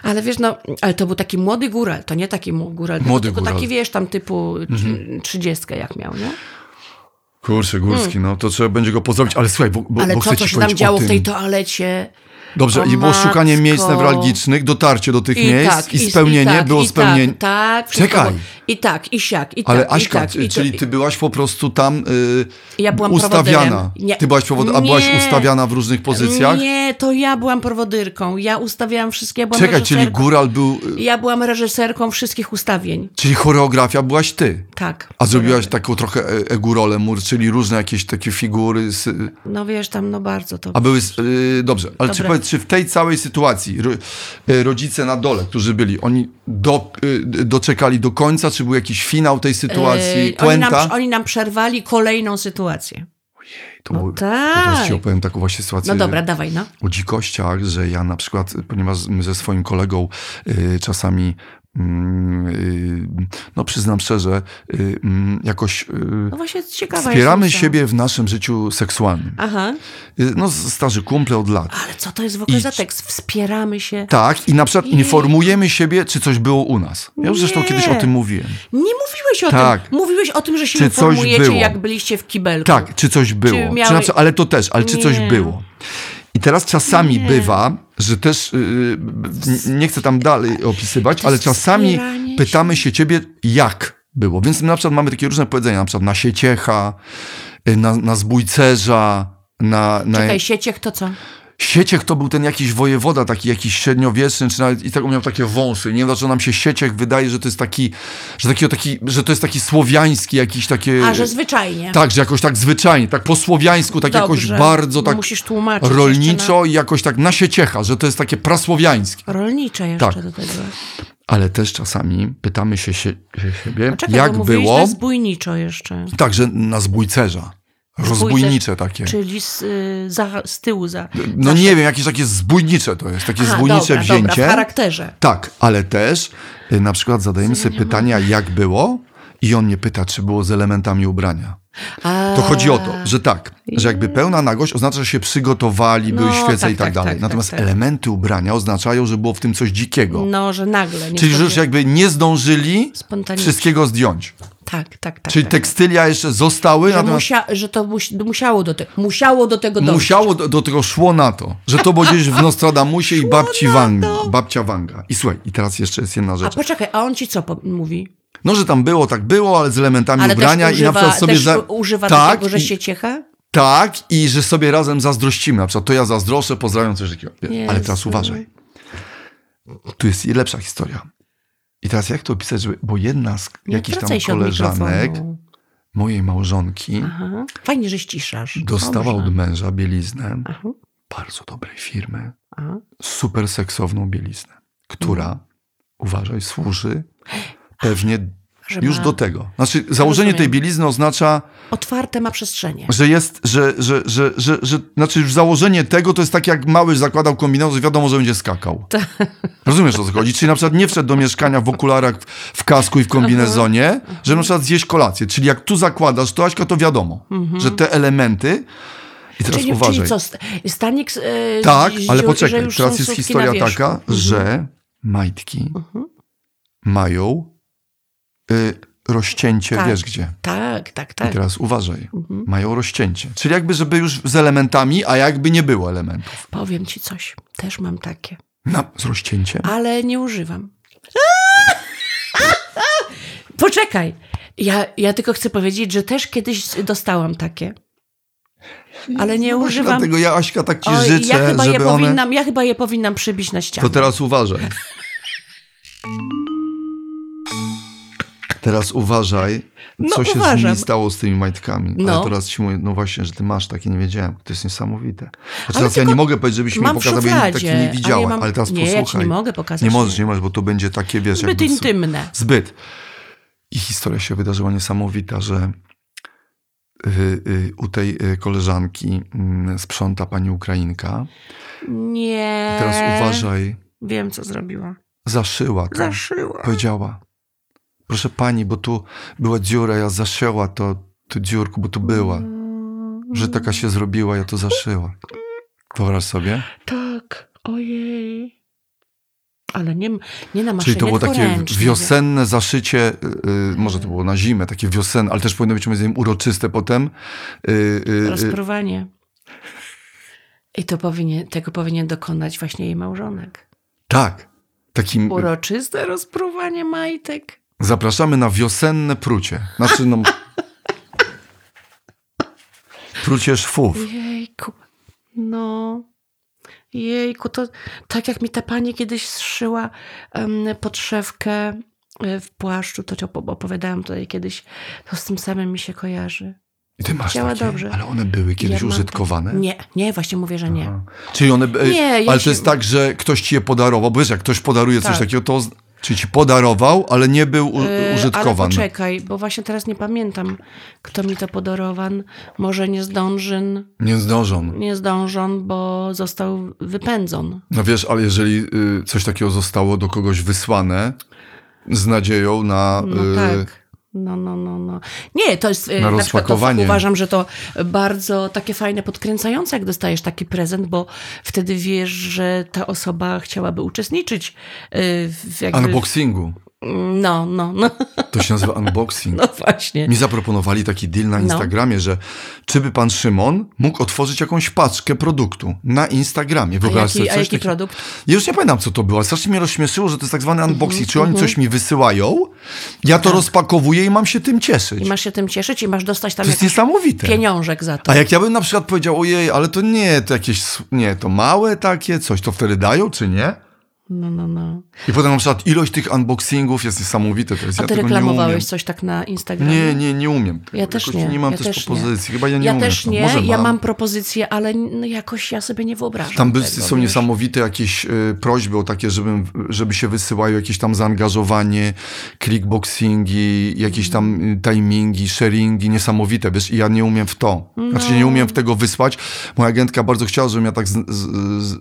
Ale wiesz, no, ale to był taki młody góral, to nie taki góral, Młody tylko góral. taki, wiesz, tam typu trzydziestkę jak miał, nie? Kurczę, Górski, no to trzeba będzie go pozdrowić. Ale słuchaj, bo, bo. Ale bo co, co się tam działo w tej toalecie? Dobrze, O i było szukanie miejsc matko. newralgicznych, dotarcie do tych I miejsc tak, i spełnienie, i tak, było i spełnienie. Tak, tak Czekaj. I tak, i siak, i Ale tak, Aśka, i tak. I to- czyli ty byłaś po prostu tam y, Ja byłam ustawiana. Ty byłaś prowod- a byłaś ustawiana w różnych pozycjach? Nie, to ja byłam prowodyrką. Ja ustawiałam wszystkie, ja byłam Czekaj, czyli góral był... y, Ja byłam reżyserką wszystkich ustawień. Czyli choreografia byłaś ty. Tak. A zrobiłaś taką trochę e- egurolę mur, czyli różne jakieś takie figury. Z, No wiesz, tam no bardzo to... a były. y, dobrze, ale czy, Dobra. Powiedz, czy w tej całej sytuacji y, rodzice na dole, którzy byli, oni do, y, doczekali do końca, czy był jakiś finał tej sytuacji, Ej, oni, nam, oni nam przerwali kolejną sytuację. to no był- tak. Teraz ci opowiem taką właśnie sytuację. No dobra, dawaj, no. o dzikościach, że ja na przykład, ponieważ my ze swoim kolegą y, czasami, no przyznam szczerze, y, mm, jakoś y, No wspieramy jestem, siebie w naszym życiu seksualnym. Aha. Y, No, starzy kumple od lat. Ale co to jest w ogóle I- za tekst? Wspieramy się. Tak, i na przykład Jej. informujemy siebie, czy coś było u nas. Ja już zresztą kiedyś o tym mówiłem. Nie mówiłeś o Tak. tym. Mówiłeś o tym, że się Czy coś informujecie, jak byliście w kibelku. Tak, czy coś było. Czy miałeś- na przykład, ale to też, ale czy coś Nie. było. I teraz czasami Nie. bywa, że też, yy, nie chcę tam dalej opisywać, ale czasami pytamy się ciebie, jak było. Więc na przykład mamy takie różne powiedzenia, na przykład na sieciecha, y, na, na zbójcerza, na... na Czekaj, sieciech to co? Sieciech to był ten jakiś wojewoda, taki jakiś średniowieczny, czy nawet i tak miał takie wąsy. Nie wiem, dlaczego nam się Sieciech wydaje, że to jest taki, że, taki, taki, że to jest taki słowiański, jakiś takie... A, że zwyczajnie. Tak, że jakoś tak zwyczajnie, tak po słowiańsku, tak jakoś Dobrze. bardzo tak Musisz tłumaczyć rolniczo i jakoś tak na sieciecha, że to jest takie prasłowiańskie. Rolnicze jeszcze Tak. do tego. Ale też czasami pytamy się, sie, się siebie, A czekaj, jak było, na zbójniczo jeszcze. także na zbójcerza. Rozbójnicze takie. Czyli z, y, za, z tyłu za. No nie wiem, jakieś takie zbójnicze to jest, takie Aha, zbójnicze dobra, wzięcie. Dobra, w charakterze. Tak, ale też y, na przykład zadajemy sobie pytania, jak było i on nie pyta, czy było z elementami ubrania. A, To chodzi o to, że tak, że jakby pełna nagość oznacza, że się przygotowali, były No, świece tak, i tak, tak, dalej. tak, Natomiast tak, tak. elementy ubrania oznaczają, że było w tym coś dzikiego. No, że nagle. Czyli, że już jakby nie zdążyli wszystkiego zdjąć. Tak, tak, tak. Czyli tak. tekstylia jeszcze zostały, Że, natomiast musia, że to musi, musiało, do te, musiało do tego dojść. musiało do, do tego szło na to, że to było gdzieś w Nostradamusie i babci Wang, babcia Wanga. I słuchaj, i teraz jeszcze jest jedna A rzecz. poczekaj, a on ci co mówi? No, że tam było, tak było, ale z elementami Ale ubrania też i na używa, przykład sobie... też za- używa tak, tego, że i- się ciecha? Tak, i że sobie razem zazdrościmy. Na przykład to ja zazdroszczę, pozdrawiam coś takiego. Ale teraz uważaj. Tu jest i lepsza historia. I teraz jak to opisać, żeby, bo jedna z Nie jakichś tam koleżanek mojej małżonki Aha. Fajnie, że ściszasz. dostała Dobrze. od męża bieliznę Aha. bardzo dobrej firmy, Aha. super seksowną bieliznę, która, Mhm. uważaj, służy pewnie Że już ma do tego. Znaczy, założenie tej bielizny oznacza, Otwarte ma przestrzenie. że jest, że, że, że, że, że znaczy już założenie tego to jest tak jak mały zakładał kombinezon, wiadomo, że będzie skakał. Rozumiesz o co chodzi? Czyli na przykład nie wszedł do mieszkania w okularach, w kasku i w kombinezonie, żeby na przykład zjeść kolację. Czyli jak tu zakładasz to, Aśka, to wiadomo, że te elementy i teraz Czyli, uważaj. czyli co, st- Stanik e, Tak, z- ale poczekaj, teraz jest historia taka, Mhm. że majtki mają y, rozcięcie, Tak. wiesz gdzie. Tak, tak, I tak. teraz uważaj, mają rozcięcie. Czyli jakby, żeby już z elementami, a jakby nie było elementów. Powiem ci coś. Też mam takie. Na, z rozcięciem. Ale nie używam. Poczekaj. Ja, ja tylko chcę powiedzieć, że też kiedyś dostałam takie. Ale nie No używam. Dlatego ja, Aśka, tak ci Oj, życzę, ja, chyba je żeby one... powinnam, ja chyba je powinnam przybić na ścianę. To teraz uważaj. Teraz uważaj, No, co się z uważam. nimi stało z tymi majtkami. No. Ale teraz ci mówię, no właśnie, że ty masz takie, nie wiedziałem. To jest niesamowite. Znaczy, Ale teraz ja nie mogę powiedzieć, żebyś mi pokazał, bo ja takiej nie ale widziałem. ja Ale, mam- teraz nie, ja posłuchaj. nie mogę pokazać, Nie możesz, nie. możesz, bo to będzie takie, wiesz... Zbyt jakby- intymne. Zbyt. I historia się wydarzyła niesamowita, że y, y, u tej y, koleżanki y, sprząta pani Ukrainka. Nie. Teraz uważaj, Wiem, co zrobiła. zaszyła to. Zaszyła. Powiedziała, proszę pani, bo tu była dziura, ja zaszyła to, tu dziurkę, bo tu była. Że taka się zrobiła, ja to zaszyła. Wyobraź sobie? Tak, ojej. Ale nie, nie na maszynie, Czyli to było takie ręcznie. wiosenne zaszycie, y, y, może to było na zimę, takie wiosenne, ale też powinno być moim zdaniem uroczyste potem. Y, y, y, Rozpruwanie. I to powinien, tego powinien dokonać właśnie jej małżonek. tak. Takim, Uroczyste rozpruwanie majtek. Zapraszamy na wiosenne prucie. Znaczy, no... prucie szwów. Jejku. No. Jejku, to tak jak mi ta pani kiedyś zszyła um, podszewkę e, w płaszczu, to ci opo- opowiadałam tutaj kiedyś, to z tym samym mi się kojarzy. I ty masz Działa takie, dobrze. ale one były kiedyś Ja użytkowane? Nie, nie, właśnie mówię, że nie. Aha. Czyli one. Nie, ja ale się- to jest tak, że ktoś ci je podarował, bo wiesz, jak ktoś podaruje coś Tak. takiego, to. Czyli ci podarował, ale nie był u, Yy, Ale użytkowany. poczekaj, bo właśnie teraz nie pamiętam, kto mi to podarował. Może nie zdążyn, Nie zdążą. nie zdążon, bo został wypędzon. No wiesz, ale jeżeli y, coś takiego zostało do kogoś wysłane z nadzieją na. No y, tak. No, no, no, no. Nie, to jest. e, Na na przykład to uważam, że to bardzo takie fajne, podkręcające, jak dostajesz taki prezent, bo wtedy wiesz, że ta osoba chciałaby uczestniczyć e, w jakby... Unboxingu. No, no, no. To się nazywa unboxing. No właśnie. Mi zaproponowali taki deal na Instagramie, że czy by pan Szymon mógł otworzyć jakąś paczkę produktu na Instagramie. Wyobraź sobie coś a jaki produkt? Ja już nie pamiętam, co to było. Strasznie mnie rozśmieszyło, że to jest tak zwany unboxing. Mm -hmm, czy oni -hmm. coś mi wysyłają, ja to tak. rozpakowuję i mam się tym cieszyć. I masz się tym cieszyć i masz dostać tam to jest niesamowite. pieniążek za to. A jak ja bym na przykład powiedział, ojej, ale to nie, to jakieś, nie, to małe takie coś, to wtedy dają, czy nie? No, no, no. I potem na przykład ilość tych unboxingów jest niesamowita. To jest, A ty ja reklamowałeś coś tak na Instagramie? Nie, nie, nie umiem. Ja też nie. Nie mam ja też, też propozycji. Nie. Chyba ja nie ja umiem. też nie. Może ja mam. mam propozycje, ale no jakoś ja sobie nie wyobrażam. Tam tego, są wiesz? niesamowite jakieś y, prośby o takie, żeby, żeby się wysyłały jakieś tam zaangażowanie, clickboxingi, jakieś tam y, timingi, sharingi, niesamowite, wiesz, i ja nie umiem w to. No. Znaczy nie umiem w tego wysłać. Moja agentka bardzo chciała, żebym ja tak z, z, z,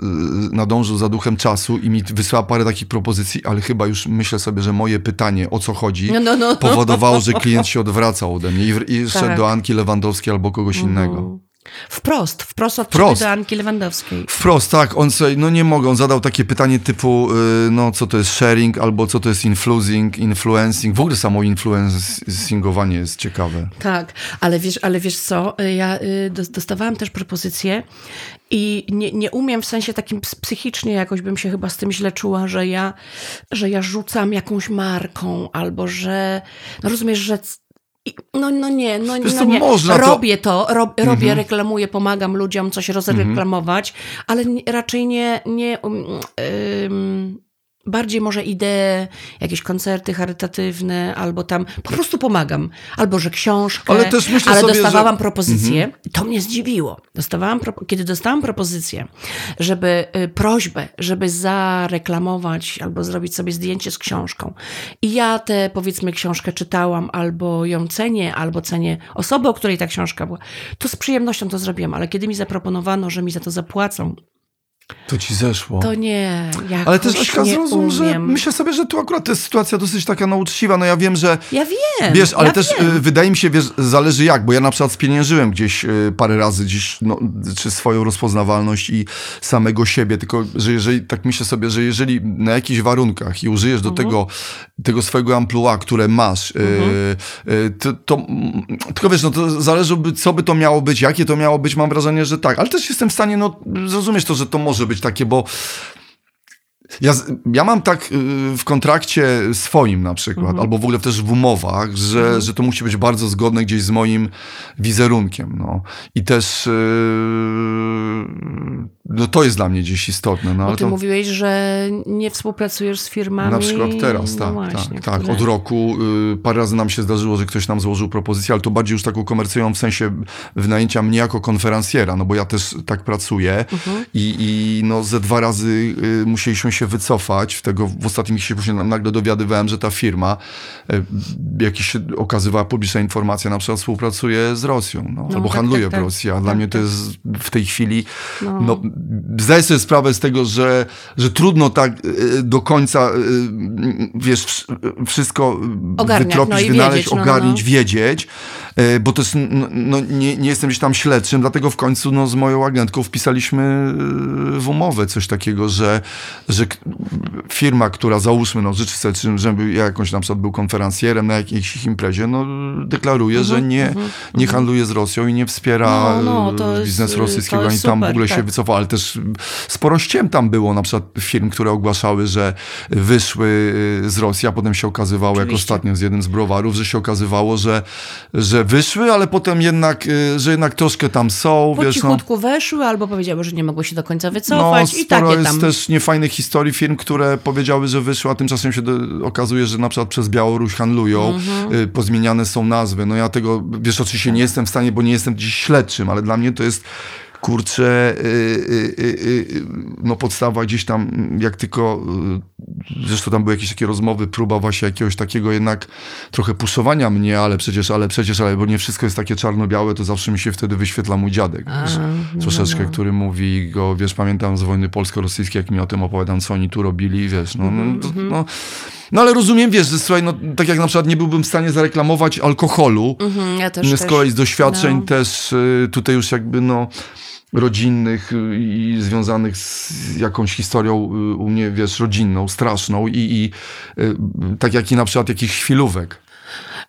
nadążył za duchem czasu i mi wysłała parę takich propozycji, ale chyba już myślę sobie, że moje pytanie, o co chodzi, no, no, no. powodowało, że klient się odwracał ode mnie i, i szedł tak. do Anki Lewandowskiej albo kogoś mhm. innego. Wprost, wprost od do Anki Lewandowskiej. Wprost, tak. On sobie, no nie mogą, zadał takie pytanie typu, yy, no co to jest sharing, albo co to jest influencing, influencing. W ogóle samo influencingowanie jest ciekawe. Tak, ale wiesz, ale wiesz co, ja y, dostawałam też propozycje i nie, nie umiem w sensie takim psychicznie jakoś bym się chyba z tym źle czuła, że ja, że ja rzucam jakąś marką, albo że, no rozumiesz, że no, no nie, no, no nie. Można robię to, to rob, robię, mhm. reklamuję, pomagam ludziom coś rozreklamować, mhm. ale raczej nie, nie um, um, bardziej może idee, jakieś koncerty charytatywne, albo tam po prostu pomagam. Albo że książkę, ale, też myślę ale sobie, dostawałam że... propozycję. Mhm. To mnie zdziwiło. Dostawałam, kiedy dostałam propozycję, żeby y, prośbę, żeby zareklamować albo zrobić sobie zdjęcie z książką. I ja tę, powiedzmy, książkę czytałam, albo ją cenię, albo cenię osobę, o której ta książka była, to z przyjemnością to zrobiłam. Ale kiedy mi zaproponowano, że mi za to zapłacą, to ci zeszło. To nie, jakoś Ale też Aśka zrozum, umiem. że myślę sobie, że tu akurat to jest sytuacja dosyć taka nauczciwa. No ja wiem, że... Ja wiem, Wiesz, ale ja też wiem. Y, wydaje mi się, wiesz, zależy jak, bo ja na przykład spieniężyłem gdzieś y, parę razy gdzieś, no, czy swoją rozpoznawalność i samego siebie, tylko, że jeżeli, tak myślę sobie, że jeżeli na jakichś warunkach i użyjesz do mhm. tego, tego swojego amplua, które masz, y, mhm. y, to, to, tylko wiesz, no to zależy, co by to miało być, jakie to miało być, mam wrażenie, że tak, ale też jestem w stanie, no, zrozumieć to, że to może być takie, bo ja, ja mam tak y, w kontrakcie swoim na przykład, mhm. albo w ogóle też w umowach, że, mhm. że to musi być bardzo zgodne gdzieś z moim wizerunkiem. No. I też yy, no to jest dla mnie gdzieś istotne. No, Bo ty to... mówiłeś, że nie współpracujesz z firmami. Na przykład teraz, no tak, właśnie, tak, tak. Od roku y, parę razy nam się zdarzyło, że ktoś nam złożył propozycję, ale to bardziej już taką komercyjną w sensie wynajęcia mnie jako konferencjera, no bo ja też tak pracuję mhm. i, i no ze dwa razy y, musieliśmy się wycofać. W tego w ostatnim się nagle dowiadywałem, że ta firma, y, jak się okazywała publiczna informacja, na przykład współpracuje z Rosją, no, no albo tak, handluje tak, w tak. Rosji, a tak, dla mnie to jest w tej chwili no, no zdaję sobie sprawę z tego, że, że trudno tak e, do końca, e, wiesz, wszystko ogarniać, wytropić, no wynaleźć, wiedzieć, ogarnić, no, no. wiedzieć, e, bo to jest, no, nie, nie jestem gdzieś tam śledczym, dlatego w końcu no, z moją agentką wpisaliśmy w umowę coś takiego, że, że firma, która załóżmy, no życzę sobie, żeby ja jakąś na przykład był konferencjerem na jakiejś imprezie, no deklaruje, że mhm, nie, mhm, nie mhm. handluje z Rosją i nie wspiera no, no, biznesu rosyjskiego, ani tam w ogóle tak. się wycofał, ale też sporo ściem tam było, na przykład firm, które ogłaszały, że wyszły y, z Rosji, a potem się okazywało, Oczywiście. jak ostatnio z jednym z browarów, że się okazywało, że, że wyszły, ale potem jednak, y, że jednak troszkę tam są. Po wiesz, no. cichutku no. weszły, albo powiedziały, że nie mogły się do końca wycofać no, i takie tam. jest też niefajnych historii firm, które powiedziały, że wyszły, a tymczasem się do, okazuje, że na przykład przez Białoruś handlują, mhm. y, pozmieniane są nazwy. No ja tego, wiesz, oczywiście nie jestem w stanie, bo nie jestem dziś śledczym, ale dla mnie to jest kurczę, y, y, y, no podstawa gdzieś tam, jak tylko, zresztą tam były jakieś takie rozmowy, próba właśnie jakiegoś takiego jednak trochę puszowania mnie, ale przecież, ale przecież, ale bo nie wszystko jest takie czarno-białe, to zawsze mi się wtedy wyświetla mój dziadek, A, no, troszeczkę, no, no. który mówi go, wiesz, pamiętam z wojny polsko-rosyjskiej, jak mi o tym opowiadam, co oni tu robili, wiesz, no, no, to, mhm. no no ale rozumiem, wiesz, że słuchaj, no tak jak na przykład nie byłbym w stanie zareklamować alkoholu. Mhm, ja też. Z kolei z doświadczeń no. też y, tutaj już jakby no rodzinnych y, i związanych z jakąś historią y, u mnie, wiesz, rodzinną, straszną i, i y, tak jak i na przykład jakichś chwilówek.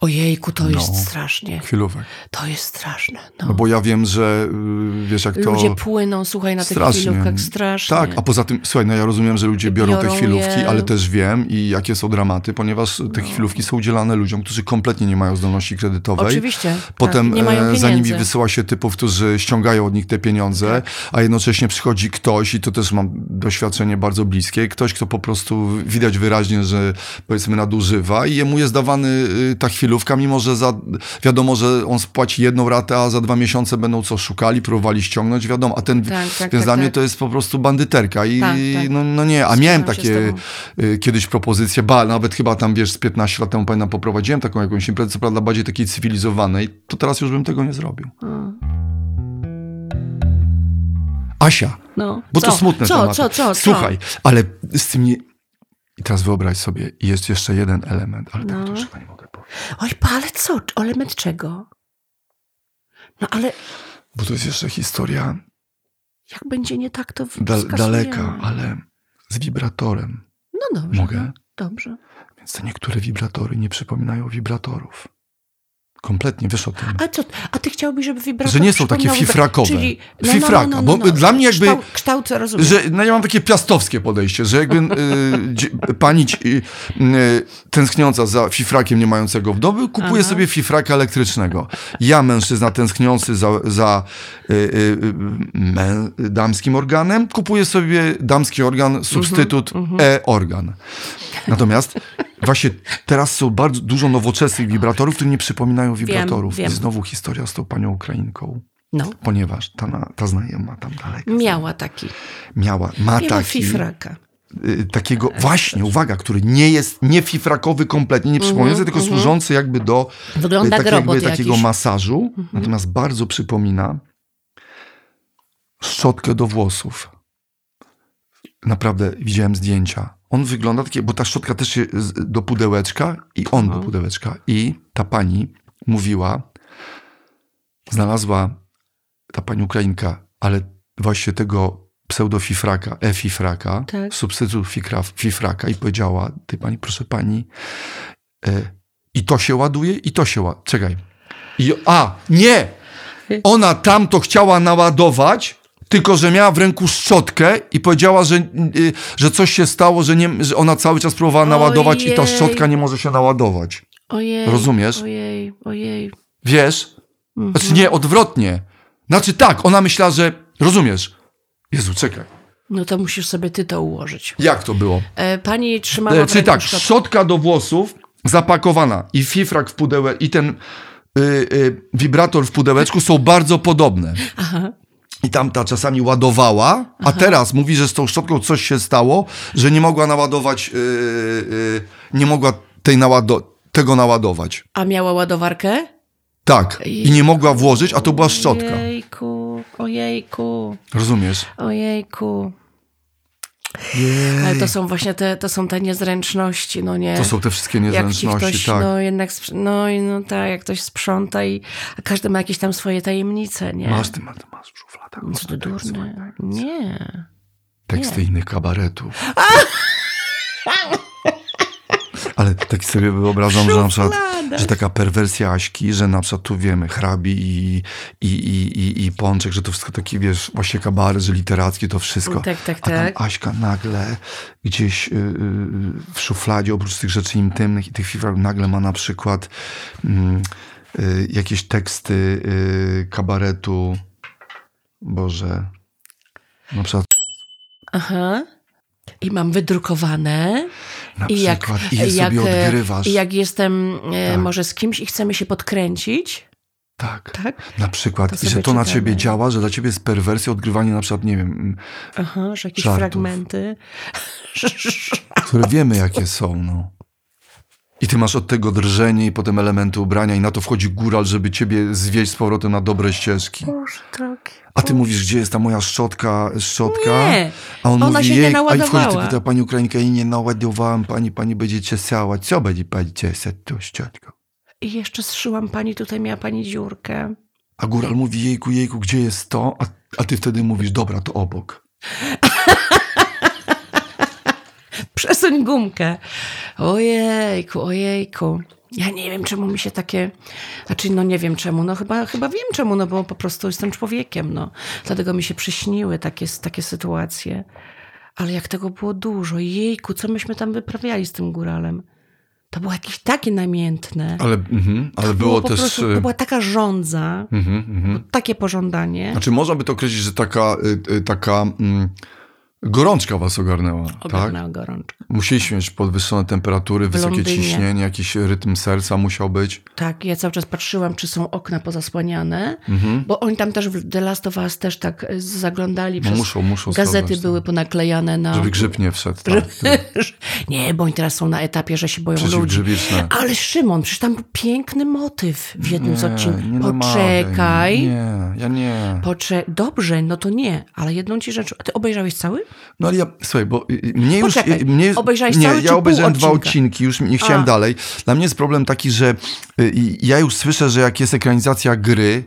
Ojejku, to jest No. strasznie. Chwilówek. To jest straszne. No. No bo ja wiem, że y, wiesz jak to... Ludzie płyną, słuchaj, na tych Strasznie. chwilówkach strasznie. Tak, a poza tym, słuchaj, no ja rozumiem, że ludzie biorą, Biorą te chwilówki, je. ale też wiem i jakie są dramaty, ponieważ te chwilówki są udzielane ludziom, którzy kompletnie nie mają zdolności kredytowej. Oczywiście. Potem tak. e, pieniędzy. za nimi wysyła się typów, którzy ściągają od nich te pieniądze, Tak. a jednocześnie przychodzi ktoś, i to też mam doświadczenie bardzo bliskie, ktoś, kto po prostu widać wyraźnie, że powiedzmy nadużywa i jemu jest dawany y, ta chwilówka, mimo że za, wiadomo, że on spłaci jedną ratę, a za dwa miesiące będą co szukali, próbowali ściągnąć, wiadomo, a ten, Tak, tak, więc tak, dla mnie tak. to jest po prostu bandyterka i Tak, tak. No, no nie, a miałem takie y, kiedyś propozycje, ba, nawet chyba tam, wiesz, z 15 lat temu pamiętam, poprowadziłem taką jakąś imprezę, co prawda bardziej takiej cywilizowanej, to teraz już bym tego nie zrobił. Asia, No. bo co? to smutne co, tematy. Co, co, co? Słuchaj, ale z tym nie... I teraz wyobraź sobie, jest jeszcze jeden element, ale No. tak to już chyba nie mogę powiedzieć. Oj, ale co? Element czego? No ale Bo to jest jeszcze historia jak będzie nie tak, to skasujemy. daleka, ale z wibratorem. No dobrze. Mogę? No, dobrze. Więc te niektóre wibratory nie przypominają wibratorów. Kompletnie, wiesz o tym. A co? A ty chciałbyś, żeby wibrator Że nie są takie fifrakowe. Czyli, no, Fifraka, no, no, no, bo no. dla mnie jakby- Kształt, kształt rozumiem. Że no ja mam takie piastowskie podejście, że jakby y, pani y, y, tęskniąca za fifrakiem nie mającego w domu, kupuje Aha. sobie fifraka elektrycznego. Ja, mężczyzna tęskniący za, za y, y, y, mę, damskim organem, kupuję sobie damski organ, substytut Mhm, e-organ. Natomiast właśnie teraz są bardzo dużo nowoczesnych wibratorów, które nie przypominają wibratorów. wiem. I znowu historia z tą panią Ukrainką. No. Ponieważ ta, ta znajoma tam daleko Miała taki. miała, ma Miała taki, fifraka. y, takiego, właśnie, uwaga, który nie jest nie fifrakowy kompletnie, nie przypominający, tylko służący jakby do Wygląda y, takiego, grobot jakby, takiego jakiś. Masażu, natomiast bardzo przypomina szczotkę do włosów. Naprawdę widziałem zdjęcia. On wygląda takie, bo ta szczotka też się do pudełeczka i on Mhm. do pudełeczka. I ta pani mówiła, znalazła ta pani Ukrainka, ale właśnie tego pseudofifraka, e-fifraka, Tak. substytut fifraka i powiedziała, ty pani, proszę pani, e, i to się ładuje, i to się ładuje. Czekaj. I, a, nie! Ona tam to chciała naładować, tylko że miała w ręku szczotkę i powiedziała, że, y, że coś się stało, że, nie, że ona cały czas próbowała naładować i ta Ojej. szczotka nie może się naładować. Ojej. Rozumiesz? Ojej, ojej. Wiesz? Mhm. Znaczy nie, odwrotnie. Znaczy tak, ona myślała, że... Rozumiesz? Jezu, czekaj. No to musisz sobie ty to ułożyć. Jak to było? E, pani trzymała E, czyli tak, szczotkę. szczotka do włosów zapakowana i fifrak w pudełę i ten y, y, wibrator w pudełeczku są bardzo podobne. Aha. I tamta czasami ładowała, a teraz mówi, że z tą szczotką coś się stało, że nie mogła naładować, y, y, nie mogła tej nałado- tego naładować. A miała ładowarkę? Tak. I nie mogła włożyć, a to była szczotka. Ojejku, ojejku, Rozumiesz? ojejku. Ale to są właśnie te, to są te niezręczności, no nie? To są te wszystkie jak ci niezręczności, ktoś, tak. no jednak, no i no tak, jak ktoś sprząta i a każdy ma jakieś tam swoje tajemnice, nie? Masz, ty masz, masz w szufladach. Co ty durny? Nie. Teksty innych kabaretów. Ale tak sobie wyobrażam, że na przykład, że taka perwersja Aśki, że na przykład tu wiemy, hrabi i, i, i, i, i Pączek, że to wszystko taki, wiesz, właśnie kabaret, że literackie to wszystko. Tak, tak, A tam tak. Aśka nagle gdzieś y, y, w szufladzie, oprócz tych rzeczy intymnych i tych fifrach, nagle ma na przykład mm, y, jakieś teksty y, kabaretu, Boże, na przykład Aha. I mam wydrukowane. Na I jak, przykład. I je jak, sobie e, odgrywasz. Jak jestem e, Tak. może z kimś i chcemy się podkręcić, Tak. tak? Na przykład. To I że to na czytamy. ciebie działa, że dla ciebie jest perwersja odgrywanie na przykład, nie wiem, Aha, że jakieś Żartów. fragmenty. które wiemy jakie są, no. I ty masz od tego drżenie i potem elementy ubrania i na to wchodzi góral, żeby ciebie zwieść z powrotem na dobre ścieżki. Boże drogi. A ty mówisz, gdzie jest ta moja szczotka, szczotka? Nie, A on ona mówi, się nie jej, a i wchodzi, ty naładowała. pyta pani Ukrainka i nie naładowałam pani, pani będzie ciesała. Co będzie pani ciesać tą szczotką? I jeszcze zszyłam pani, tutaj miała pani dziurkę. A góral mówi, jejku, jejku, gdzie jest to? A A ty wtedy mówisz, dobra, to obok. Przesuń gumkę. Ojejku, ojejku. Ja nie wiem, czemu mi się takie. Znaczy, no nie wiem czemu. No chyba, chyba wiem czemu, no bo po prostu jestem człowiekiem, no. Dlatego mi się przyśniły takie, takie sytuacje. Ale jak tego było dużo. Jejku, co myśmy tam wyprawiali z tym góralem? To było jakieś takie namiętne. Ale, mhm, ale było, po też... Prostu, y, to była taka żądza, mhm, mhm. takie pożądanie. Znaczy można by to określić, że taka, y, y, taka mm, gorączka was ogarnęła, tak? Ogarnęła gorączka. Musieliśmy mieć podwyższone temperatury, wysokie ciśnienie, jakiś rytm serca musiał być. Tak, ja cały czas patrzyłam, czy są okna pozasłaniane, Mhm. bo oni tam też w The Last of Us też tak y, zaglądali No przez muszą, muszą gazety sprawdzać, były ponaklejane na... Żeby grzyb nie wszedł. Tak, tak. nie, bo oni teraz są na etapie, że się boją ludzi. Ale Szymon, przecież tam był piękny motyw w jednym z odcinków. nie Poczekaj. Nie, ja nie. Pocze... Dobrze, no to nie, ale jedną ci rzecz. A ty obejrzałeś cały? No ale ja, słuchaj, bo y, y, mnie już... Poczekaj, y, mnie, obejrzałeś nie, cały ja obejrzałem dwa odcinki, już nie chciałem A. dalej. Dla mnie jest problem taki, że ja już słyszę, że jak jest ekranizacja gry,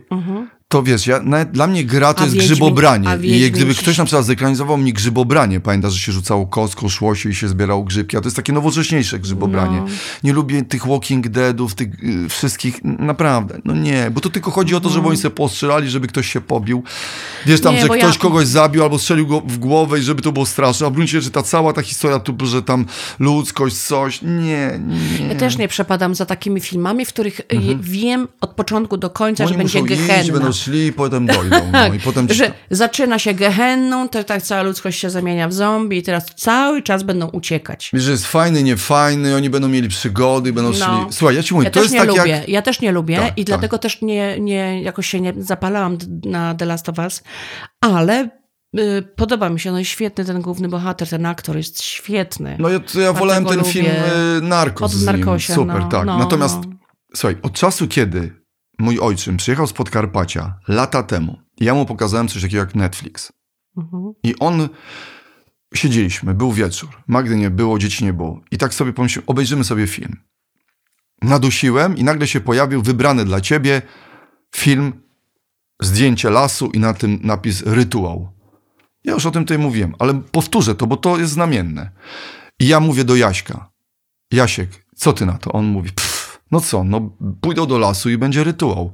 to wiesz, ja, dla mnie gra to Mhm. A jest Wiedźmin- grzybobranie. I gdyby ktoś na przykład zekranizował mi grzybobranie, pamiętasz, że się rzucało kostką, szło się i się zbierało grzybki, a to jest takie nowocześniejsze grzybobranie. No. Nie lubię tych Walking Deadów, tych y, wszystkich, naprawdę, no nie, bo to tylko chodzi o to, żeby oni sobie postrzelali, żeby ktoś się pobił. Wiesz tam, Nie, że ktoś ja- kogoś zabił albo strzelił go w głowę i żeby to było straszne, a w gruncie, że ta cała ta historia tu, że tam ludzkość, coś, nie, nie. Ja też nie przepadam za takimi filmami, w których y, wiem od początku do końca, że Mhm. Będzie gehenna. Szli i potem dojdą. No, i potem że zaczyna się gehenną, to tak cała ludzkość się zamienia w zombie i teraz cały czas będą uciekać. Wiesz, że jest fajny, niefajny, oni będą mieli przygody, będą No. szli... Słuchaj, ja ci mówię, Ja to też jest nie tak lubię, jak... ja też nie lubię Tak, i tak. dlatego też nie, nie, jakoś się nie zapalałam na The Last of Us, ale y, podoba mi się, no i świetny ten główny bohater, ten aktor jest świetny. No ja, ja wolałem ten lubię. film y, Narcos Od. Narcosie, Super, no, tak. no, Natomiast, no. słuchaj, od czasu, kiedy mój ojczym przyjechał z Podkarpacia lata temu, ja mu pokazałem coś takiego jak Netflix. Mhm. I on... Siedzieliśmy, był wieczór. Magdy nie było, dzieci nie było. I tak sobie pomyślałem, obejrzymy sobie film. Nadusiłem i nagle się pojawił wybrany dla ciebie film, zdjęcie lasu i na tym napis rytuał. Ja już o tym tutaj mówiłem, ale powtórzę to, bo to jest znamienne. I ja mówię do Jaśka, Jasiek, co ty na to? On mówi, pff, no co, no pójdą do lasu i będzie rytuał.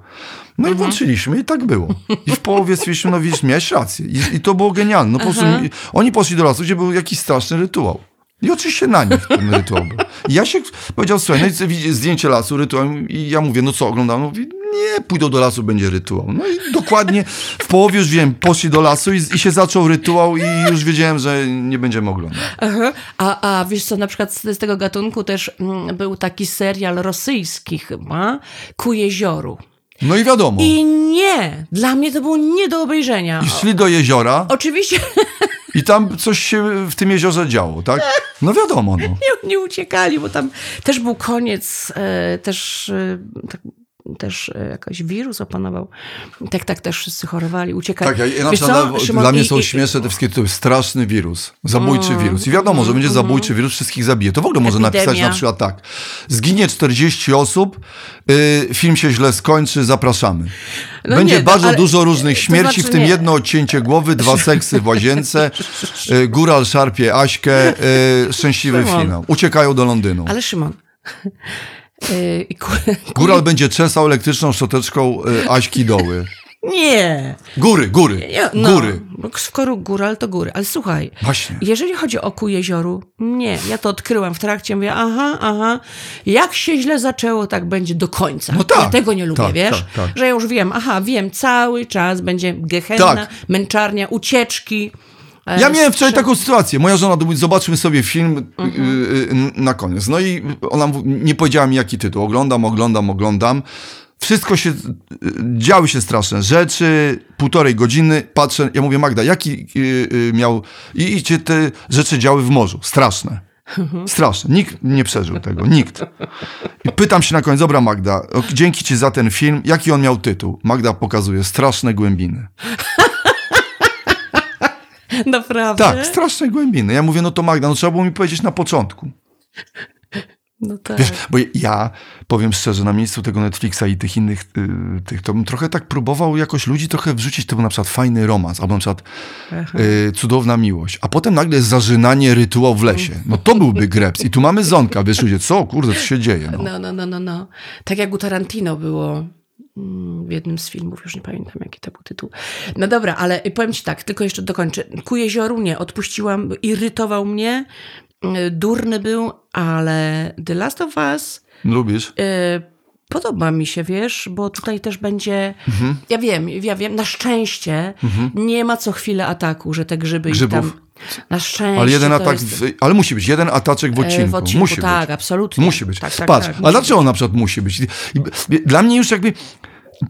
No i włączyliśmy i tak było. I w połowie stwierdziliśmy, no widzisz, miałeś rację. I, i to było genialne. No po prostu mi- oni poszli do lasu, gdzie był jakiś straszny rytuał. I oczywiście na nich ten rytuał był. I Jasiek powiedział, słuchaj, no i zdjęcie lasu, rytuał. I ja mówię, no co, oglądam? Mówi, nie, pójdą do lasu, będzie rytuał. No i dokładnie w połowie już wiem, poszli do lasu i, i się zaczął rytuał i już wiedziałem, że nie będziemy oglądać. Aha. A, a wiesz co, na przykład z, z tego gatunku też mm, był taki serial rosyjski chyba, Ku jezioru. No i wiadomo. I nie, dla mnie to było nie do obejrzenia. I szli do jeziora Oczywiście i tam coś się w tym jeziorze działo, tak? No wiadomo, no. nie, nie uciekali, bo tam też był koniec, e, też, e, tak, też e, jakiś wirus opanował. Tak, tak, też wszyscy chorowali, uciekali. Tak, ja, Wiesz co, dla, Szymon, dla mnie i- są i- śmieszne te wszystkie, to jest straszny wirus, zabójczy Mm, wirus. I wiadomo, że będzie zabójczy wirus, wszystkich zabije. To w ogóle może napisać Epidemia. na przykład tak. Zginie 40 osób, y, film się źle skończy, zapraszamy. No będzie nie, no, bardzo ale- dużo różnych to śmierci, znaczy w tym nie. jedno odcięcie głowy, dwa seksy w łazience, y, góral szarpie Aśkę, y, szczęśliwy Szymon. finał. Uciekają do Londynu. Ale Szymon. Ku- Góral będzie czesał elektryczną szczoteczką y, Aśki doły. Nie. Góry, góry, Ja- no, góry. Skoro góral, to góry. Ale słuchaj, Właśnie. jeżeli chodzi o ku jezioru, nie. Ja to odkryłam w trakcie, mówię, aha, aha. Jak się źle zaczęło, tak będzie do końca. No tak, ja tego nie lubię, tak, wiesz? tak, tak. Że ja już wiem, aha, wiem, cały czas będzie gehenna, Tak. męczarnia, ucieczki. E, Ja miałem wczoraj taką sytuację. Moja żona mówi, zobaczmy sobie film Mhm. y, y, na koniec. No i ona nie powiedziała mi jaki tytuł. Oglądam, oglądam, oglądam. Wszystko się, y, działy się straszne rzeczy, półtorej godziny, patrzę, ja mówię, Magda, jaki y, y, miał, i, i się te rzeczy działy w morzu, straszne. Mhm. Straszne. Nikt nie przeżył tego, nikt. I pytam się na koniec, dobra Magda, dzięki ci za ten film, jaki on miał tytuł? Magda pokazuje, straszne głębiny. Naprawdę? Tak, straszne głębiny. Ja mówię, no to Magda, no trzeba było mi powiedzieć na początku. No tak. Wiesz, bo ja powiem szczerze, na miejscu tego Netflixa i tych innych, y, tych, to bym trochę tak próbował jakoś ludzi trochę wrzucić, to był na przykład fajny romans, albo na przykład y, cudowna miłość, a potem nagle zażynanie rytuał w lesie. No to byłby greps. I tu mamy Zonka, wiesz ludzie, co, kurde, co się dzieje? No. No, no, no, no, no. Tak jak u Tarantino było w jednym z filmów, już nie pamiętam jaki to był tytuł. No dobra, ale powiem ci tak, tylko jeszcze dokończę. Ku jezioru nie, odpuściłam, irytował mnie, y, durny był, ale The Last of Us Lubisz? y, podoba mi się, wiesz, bo tutaj też będzie, Mhm. ja wiem, ja wiem, na szczęście nie ma co chwilę ataku, że te grzyby Grzybów. ich tam, na szczęście Ale jeden atak, jest, w, ale musi być, jeden ataczek w e, odcinku. w odcinku, musi tak, być. absolutnie. Musi być. Tak, tak, Patrz, tak, a dlaczego na przykład musi być? I- i- Dla mnie już jakby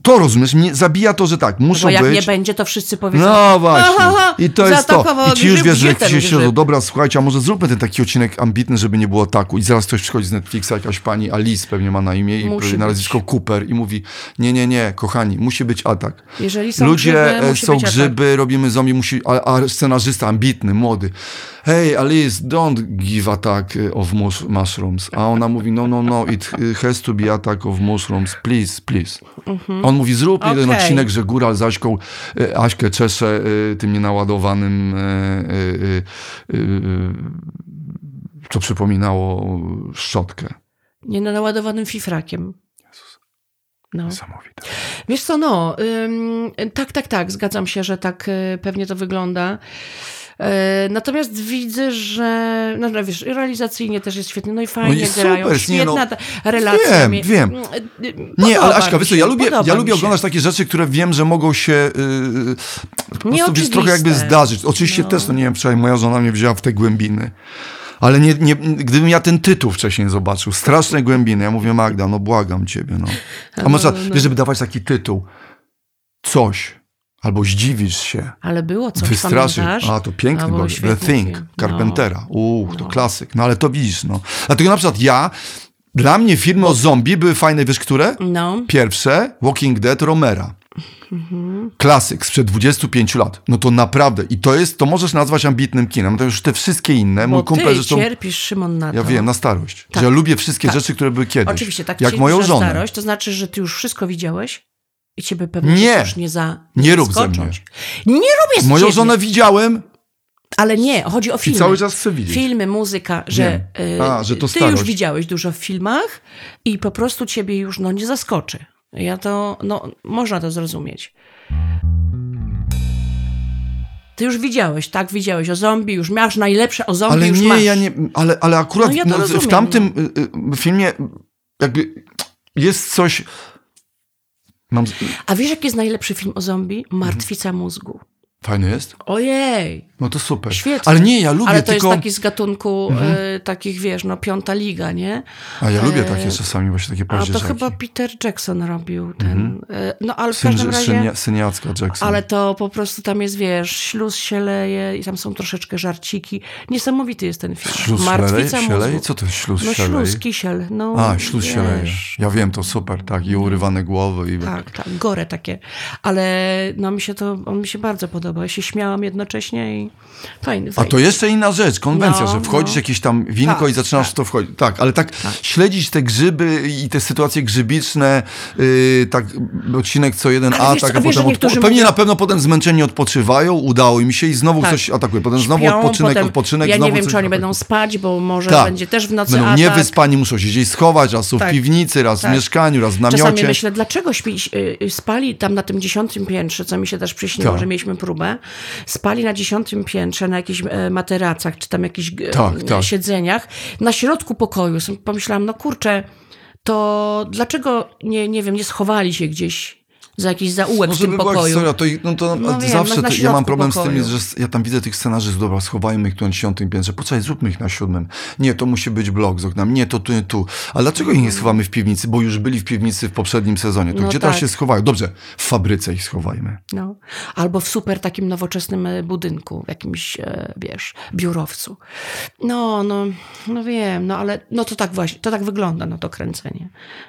to rozumiesz, mnie zabija to, że tak, muszą Bo jak być. nie będzie, to wszyscy powiedzą, No właśnie. "Ha, ha, ha, I to jest to. I ci już wiesz, że jak się siedzą, grzyb? dobra, słuchajcie, a może zróbmy ten taki odcinek ambitny, żeby nie było ataku. I zaraz ktoś przychodzi z Netflixa, jakaś pani Alice pewnie ma na imię i Musi na nazwisko Cooper i mówi, nie, nie, nie, kochani, musi być atak. Jeżeli są Ludzie grzyby, e, musi są być atak. grzyby, robimy zombie, musi, a, a scenarzysta ambitny, młody. Hey, Alice, don't give attack of mus mushrooms. A ona mówi, no, no, no, it has to be attack of mushrooms, please, please. On mówi, zrób jeden Mhm. Okej. odcinek, że góral z Aśką, e, Aśkę czesze e, tym nienaładowanym, e, co przypominało szczotkę. Nie no, naładowanym fifrakiem. No. Niesamowite. Wiesz co, no, ym, tak, tak, tak, zgadzam się, że tak y, pewnie to wygląda. Y, natomiast widzę, że, no, no wiesz, realizacyjnie też jest świetnie, no i fajnie jest grają, super, nie, świetna no. ta relacja. Wiem, mi- wiem. y, y, Nie, ale Aśka, wiesz co, ja lubię, ja lubię oglądać takie rzeczy, które wiem, że mogą się yy, po trochę jakby zdarzyć. Oczywiście No. też, no nie wiem, wczoraj moja żona mnie wzięła w te głębiny. Ale nie, nie, gdybym ja ten tytuł wcześniej zobaczył, straszne głębiny, ja mówię, Magda, no błagam ciebie, no. A może, no. wiesz, żeby dawać taki tytuł, coś, albo zdziwisz się, Ale było coś, wystraszyć. pamiętasz? A, to piękny był był The Thing, film. Carpentera. Uuu, to klasyk. No ale to widzisz, no. Dlatego na przykład ja, dla mnie filmy o zombie były fajne, wiesz, które? No, Pierwsze, Walking Dead Romera. Mhm. Klasyk sprzed 25 lat. No to naprawdę. I to jest, to możesz nazwać ambitnym kinem. To już te wszystkie inne. Mój bo kumpel ty zresztą. cierpisz, Szymon, na to. Ja wiem, na starość. Tak. Że ja lubię wszystkie Tak. rzeczy, które były kiedyś. Oczywiście, tak Jak moją na żonę. starość, to znaczy, że ty już wszystko widziałeś i ciebie pewnie Nie. już nie za... Nie rób ze zaskocząć. Nie robię z Moją ciebie. żonę widziałem Ale nie, chodzi o filmy. cały czas chcę widzieć. Filmy, muzyka, że, y, A, że to ty już starość. widziałeś dużo w filmach i po prostu ciebie już no, nie zaskoczy. Ja to, no, można to zrozumieć. Ty już widziałeś, tak? Widziałeś o zombie, już masz najlepsze o zombie, Ale już nie, masz. ja nie, ale, ale akurat No ja no, w rozumiem, tamtym y, y, filmie jakby jest coś... Mam... A wiesz, jaki jest najlepszy film o zombie? Martwica mózgu. Fajny jest? Ojej, No to super. świetnie. Ale nie, ja lubię Ale to tylko... jest taki z gatunku y, takich, wiesz, no piąta liga, nie? A ja lubię takie czasami właśnie takie A to paździerzaki. chyba Peter Jackson robił ten. y, No ale w Syn, każdym razie... syn, syn Jacka Jackson. Ale to po prostu tam jest, wiesz, śluz się leje i tam są troszeczkę żarciki. Niesamowity jest ten film. Śluz Martwica? Się leje? Co to jest śluz No się leje? śluz, kisiel. No, A, śluz się leje. Ja wiem, to super, tak. I urywane głowy. I... Tak, tak, gore takie. Ale no mi się to, on mi się bardzo podoba. Ja się śmiałam jednocześnie i fajny, A to jeszcze inna rzecz, konwencja, No, że wchodzisz no. jakieś tam winko Tak, i zaczynasz tak. w to wchodzić. Tak, ale tak, śledzić te grzyby i te sytuacje grzybiczne, yy, tak odcinek co jeden Ale wiesz a wiesz, że potem niektórzy odpo- pewnie mówią- na pewno potem zmęczeni odpoczywają, udało im się i znowu Tak. ktoś atakuje. Potem znowu Śpią, odpoczynek, potem, odpoczynek, Ja znowu nie wiem, coś czy oni atakuje. będą spać, bo może Tak. będzie też w nocy Będą atak. niewyspani, muszą się gdzieś schować, raz są Tak. w piwnicy, raz Tak. w mieszkaniu, raz w namiocie. Czasami myślę, dlaczego śpi, y, y, spali tam na tym dziesiątym piętrze, co mi się też przyśniło, Tak. że mieliśmy próbę, spali na dziesiątym piętrze na jakichś e, materacach, czy tam jakichś Tak, tak. siedzeniach, na środku pokoju. Pomyślałam, no kurczę, to dlaczego nie, nie wiem, nie schowali się gdzieś za jakiś zaułek No, w tym była pokoju? historia, to, no to No wiem, zawsze no to, ja mam problem z tym, pokoju. że ja tam widzę tych scenarzystów, dobra, schowajmy ich tu na dziesiątym piętrze, poczekaj, zróbmy ich na siódmym. Nie, to musi być blok z oknami, nie, to tu, nie tu. A dlaczego ich nie schowamy w piwnicy? Bo już byli w piwnicy w poprzednim sezonie. To No gdzie teraz tak. się schowają? Dobrze, w fabryce ich schowajmy. No. Albo w super takim nowoczesnym e, budynku, w jakimś, e, wiesz, biurowcu. No, no, no wiem, no ale no to tak właśnie, to tak wygląda, no to kręcenie.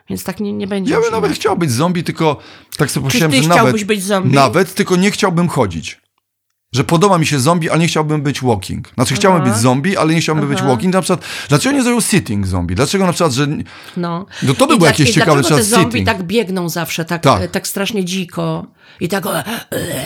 Więc tak nie, nie będzie Ja bym nawet chciał być zombie, tylko tak sobie Czy pomyślałem, ty że nawet, chciałbyś być zombie? nawet, tylko nie chciałbym chodzić. Że podoba mi się zombie, ale nie chciałbym być walking. Znaczy chciałbym być zombie, ale nie chciałbym być walking. Na przykład, dlaczego nie zrobił sitting zombie? Dlaczego na przykład, że... No, No to by I było dla- jakieś ciekawe, trzeba zombie sitting. tak biegną zawsze, tak, Tak. tak. tak strasznie dziko i tak o,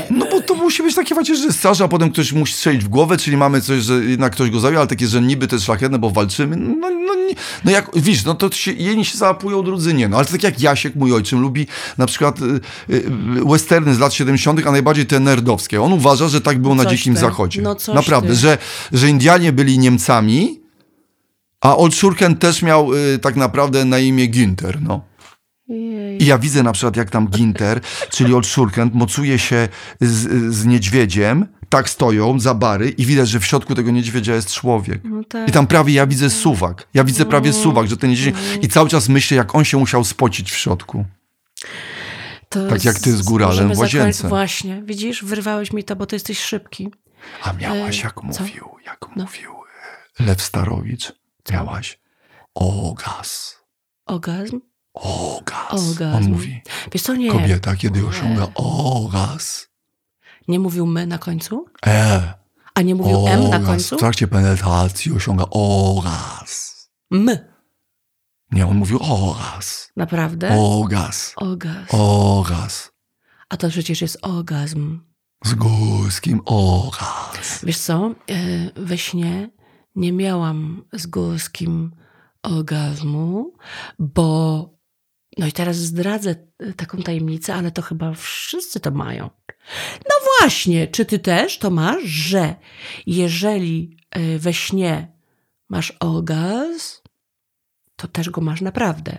No bo to musi być takie właśnie, że straży, a potem ktoś musi strzelić w głowę, czyli mamy coś, że jednak ktoś go zabił, ale takie, że niby to jest szlachetne, bo walczymy. No, no, nie, no jak, wiesz, no to się, jedni się załapują, drudzy nie. No ale to tak jak Jasiek, mój ojczym, lubi na przykład y, y, westerny z lat 70., a najbardziej te nerdowskie. On uważa, że tak było na Dzikim ty. Zachodzie. No Naprawdę, ty. że, że Indianie byli Niemcami, a Old Shurken też miał y, tak naprawdę na imię Günther, no. I ja widzę na przykład, jak tam Ginter, czyli Old Shurken, mocuje się z, z niedźwiedziem, tak stoją za bary i widać, że w środku tego niedźwiedzia jest człowiek. No tak. I tam prawie ja widzę suwak. Ja widzę prawie suwak, że ten niedźwiedź... I cały czas myślę, jak on się musiał spocić w środku. Tak jak ty z góralem w łazience. Właśnie, widzisz, wyrwałeś mi to, bo ty jesteś szybki. A miałaś, E, jak co? mówił, jak mówił e, Lew Starowicz, miałaś orgaz. Orgazm? Orgaz. Orgazm. On mówi, Wiesz co, nie. kobieta, kiedy osiąga orgaz. Nie mówił my na końcu? E, A nie mówił M na końcu? W trakcie penetracji osiąga orgaz. My. Nie, on mówił orgaz. Naprawdę? Orgaz. Orgazm. Orgaz. A to przecież jest orgazm. Z górskim orgaz. Wiesz co, e, we śnie nie miałam z górskim orgazmu, bo no i teraz zdradzę e, taką tajemnicę, ale to chyba wszyscy to mają. No właśnie, czy ty też to masz, że jeżeli e, we śnie masz orgazm, to też go masz naprawdę.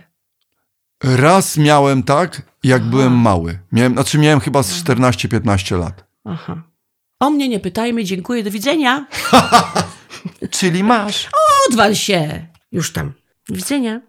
Raz miałem tak, jak byłem mały. Miałem, znaczy miałem chyba z 14-15 lat. Aha. O mnie nie pytajmy, dziękuję, do widzenia. Czyli masz. Odwal się! Już tam. Do widzenia.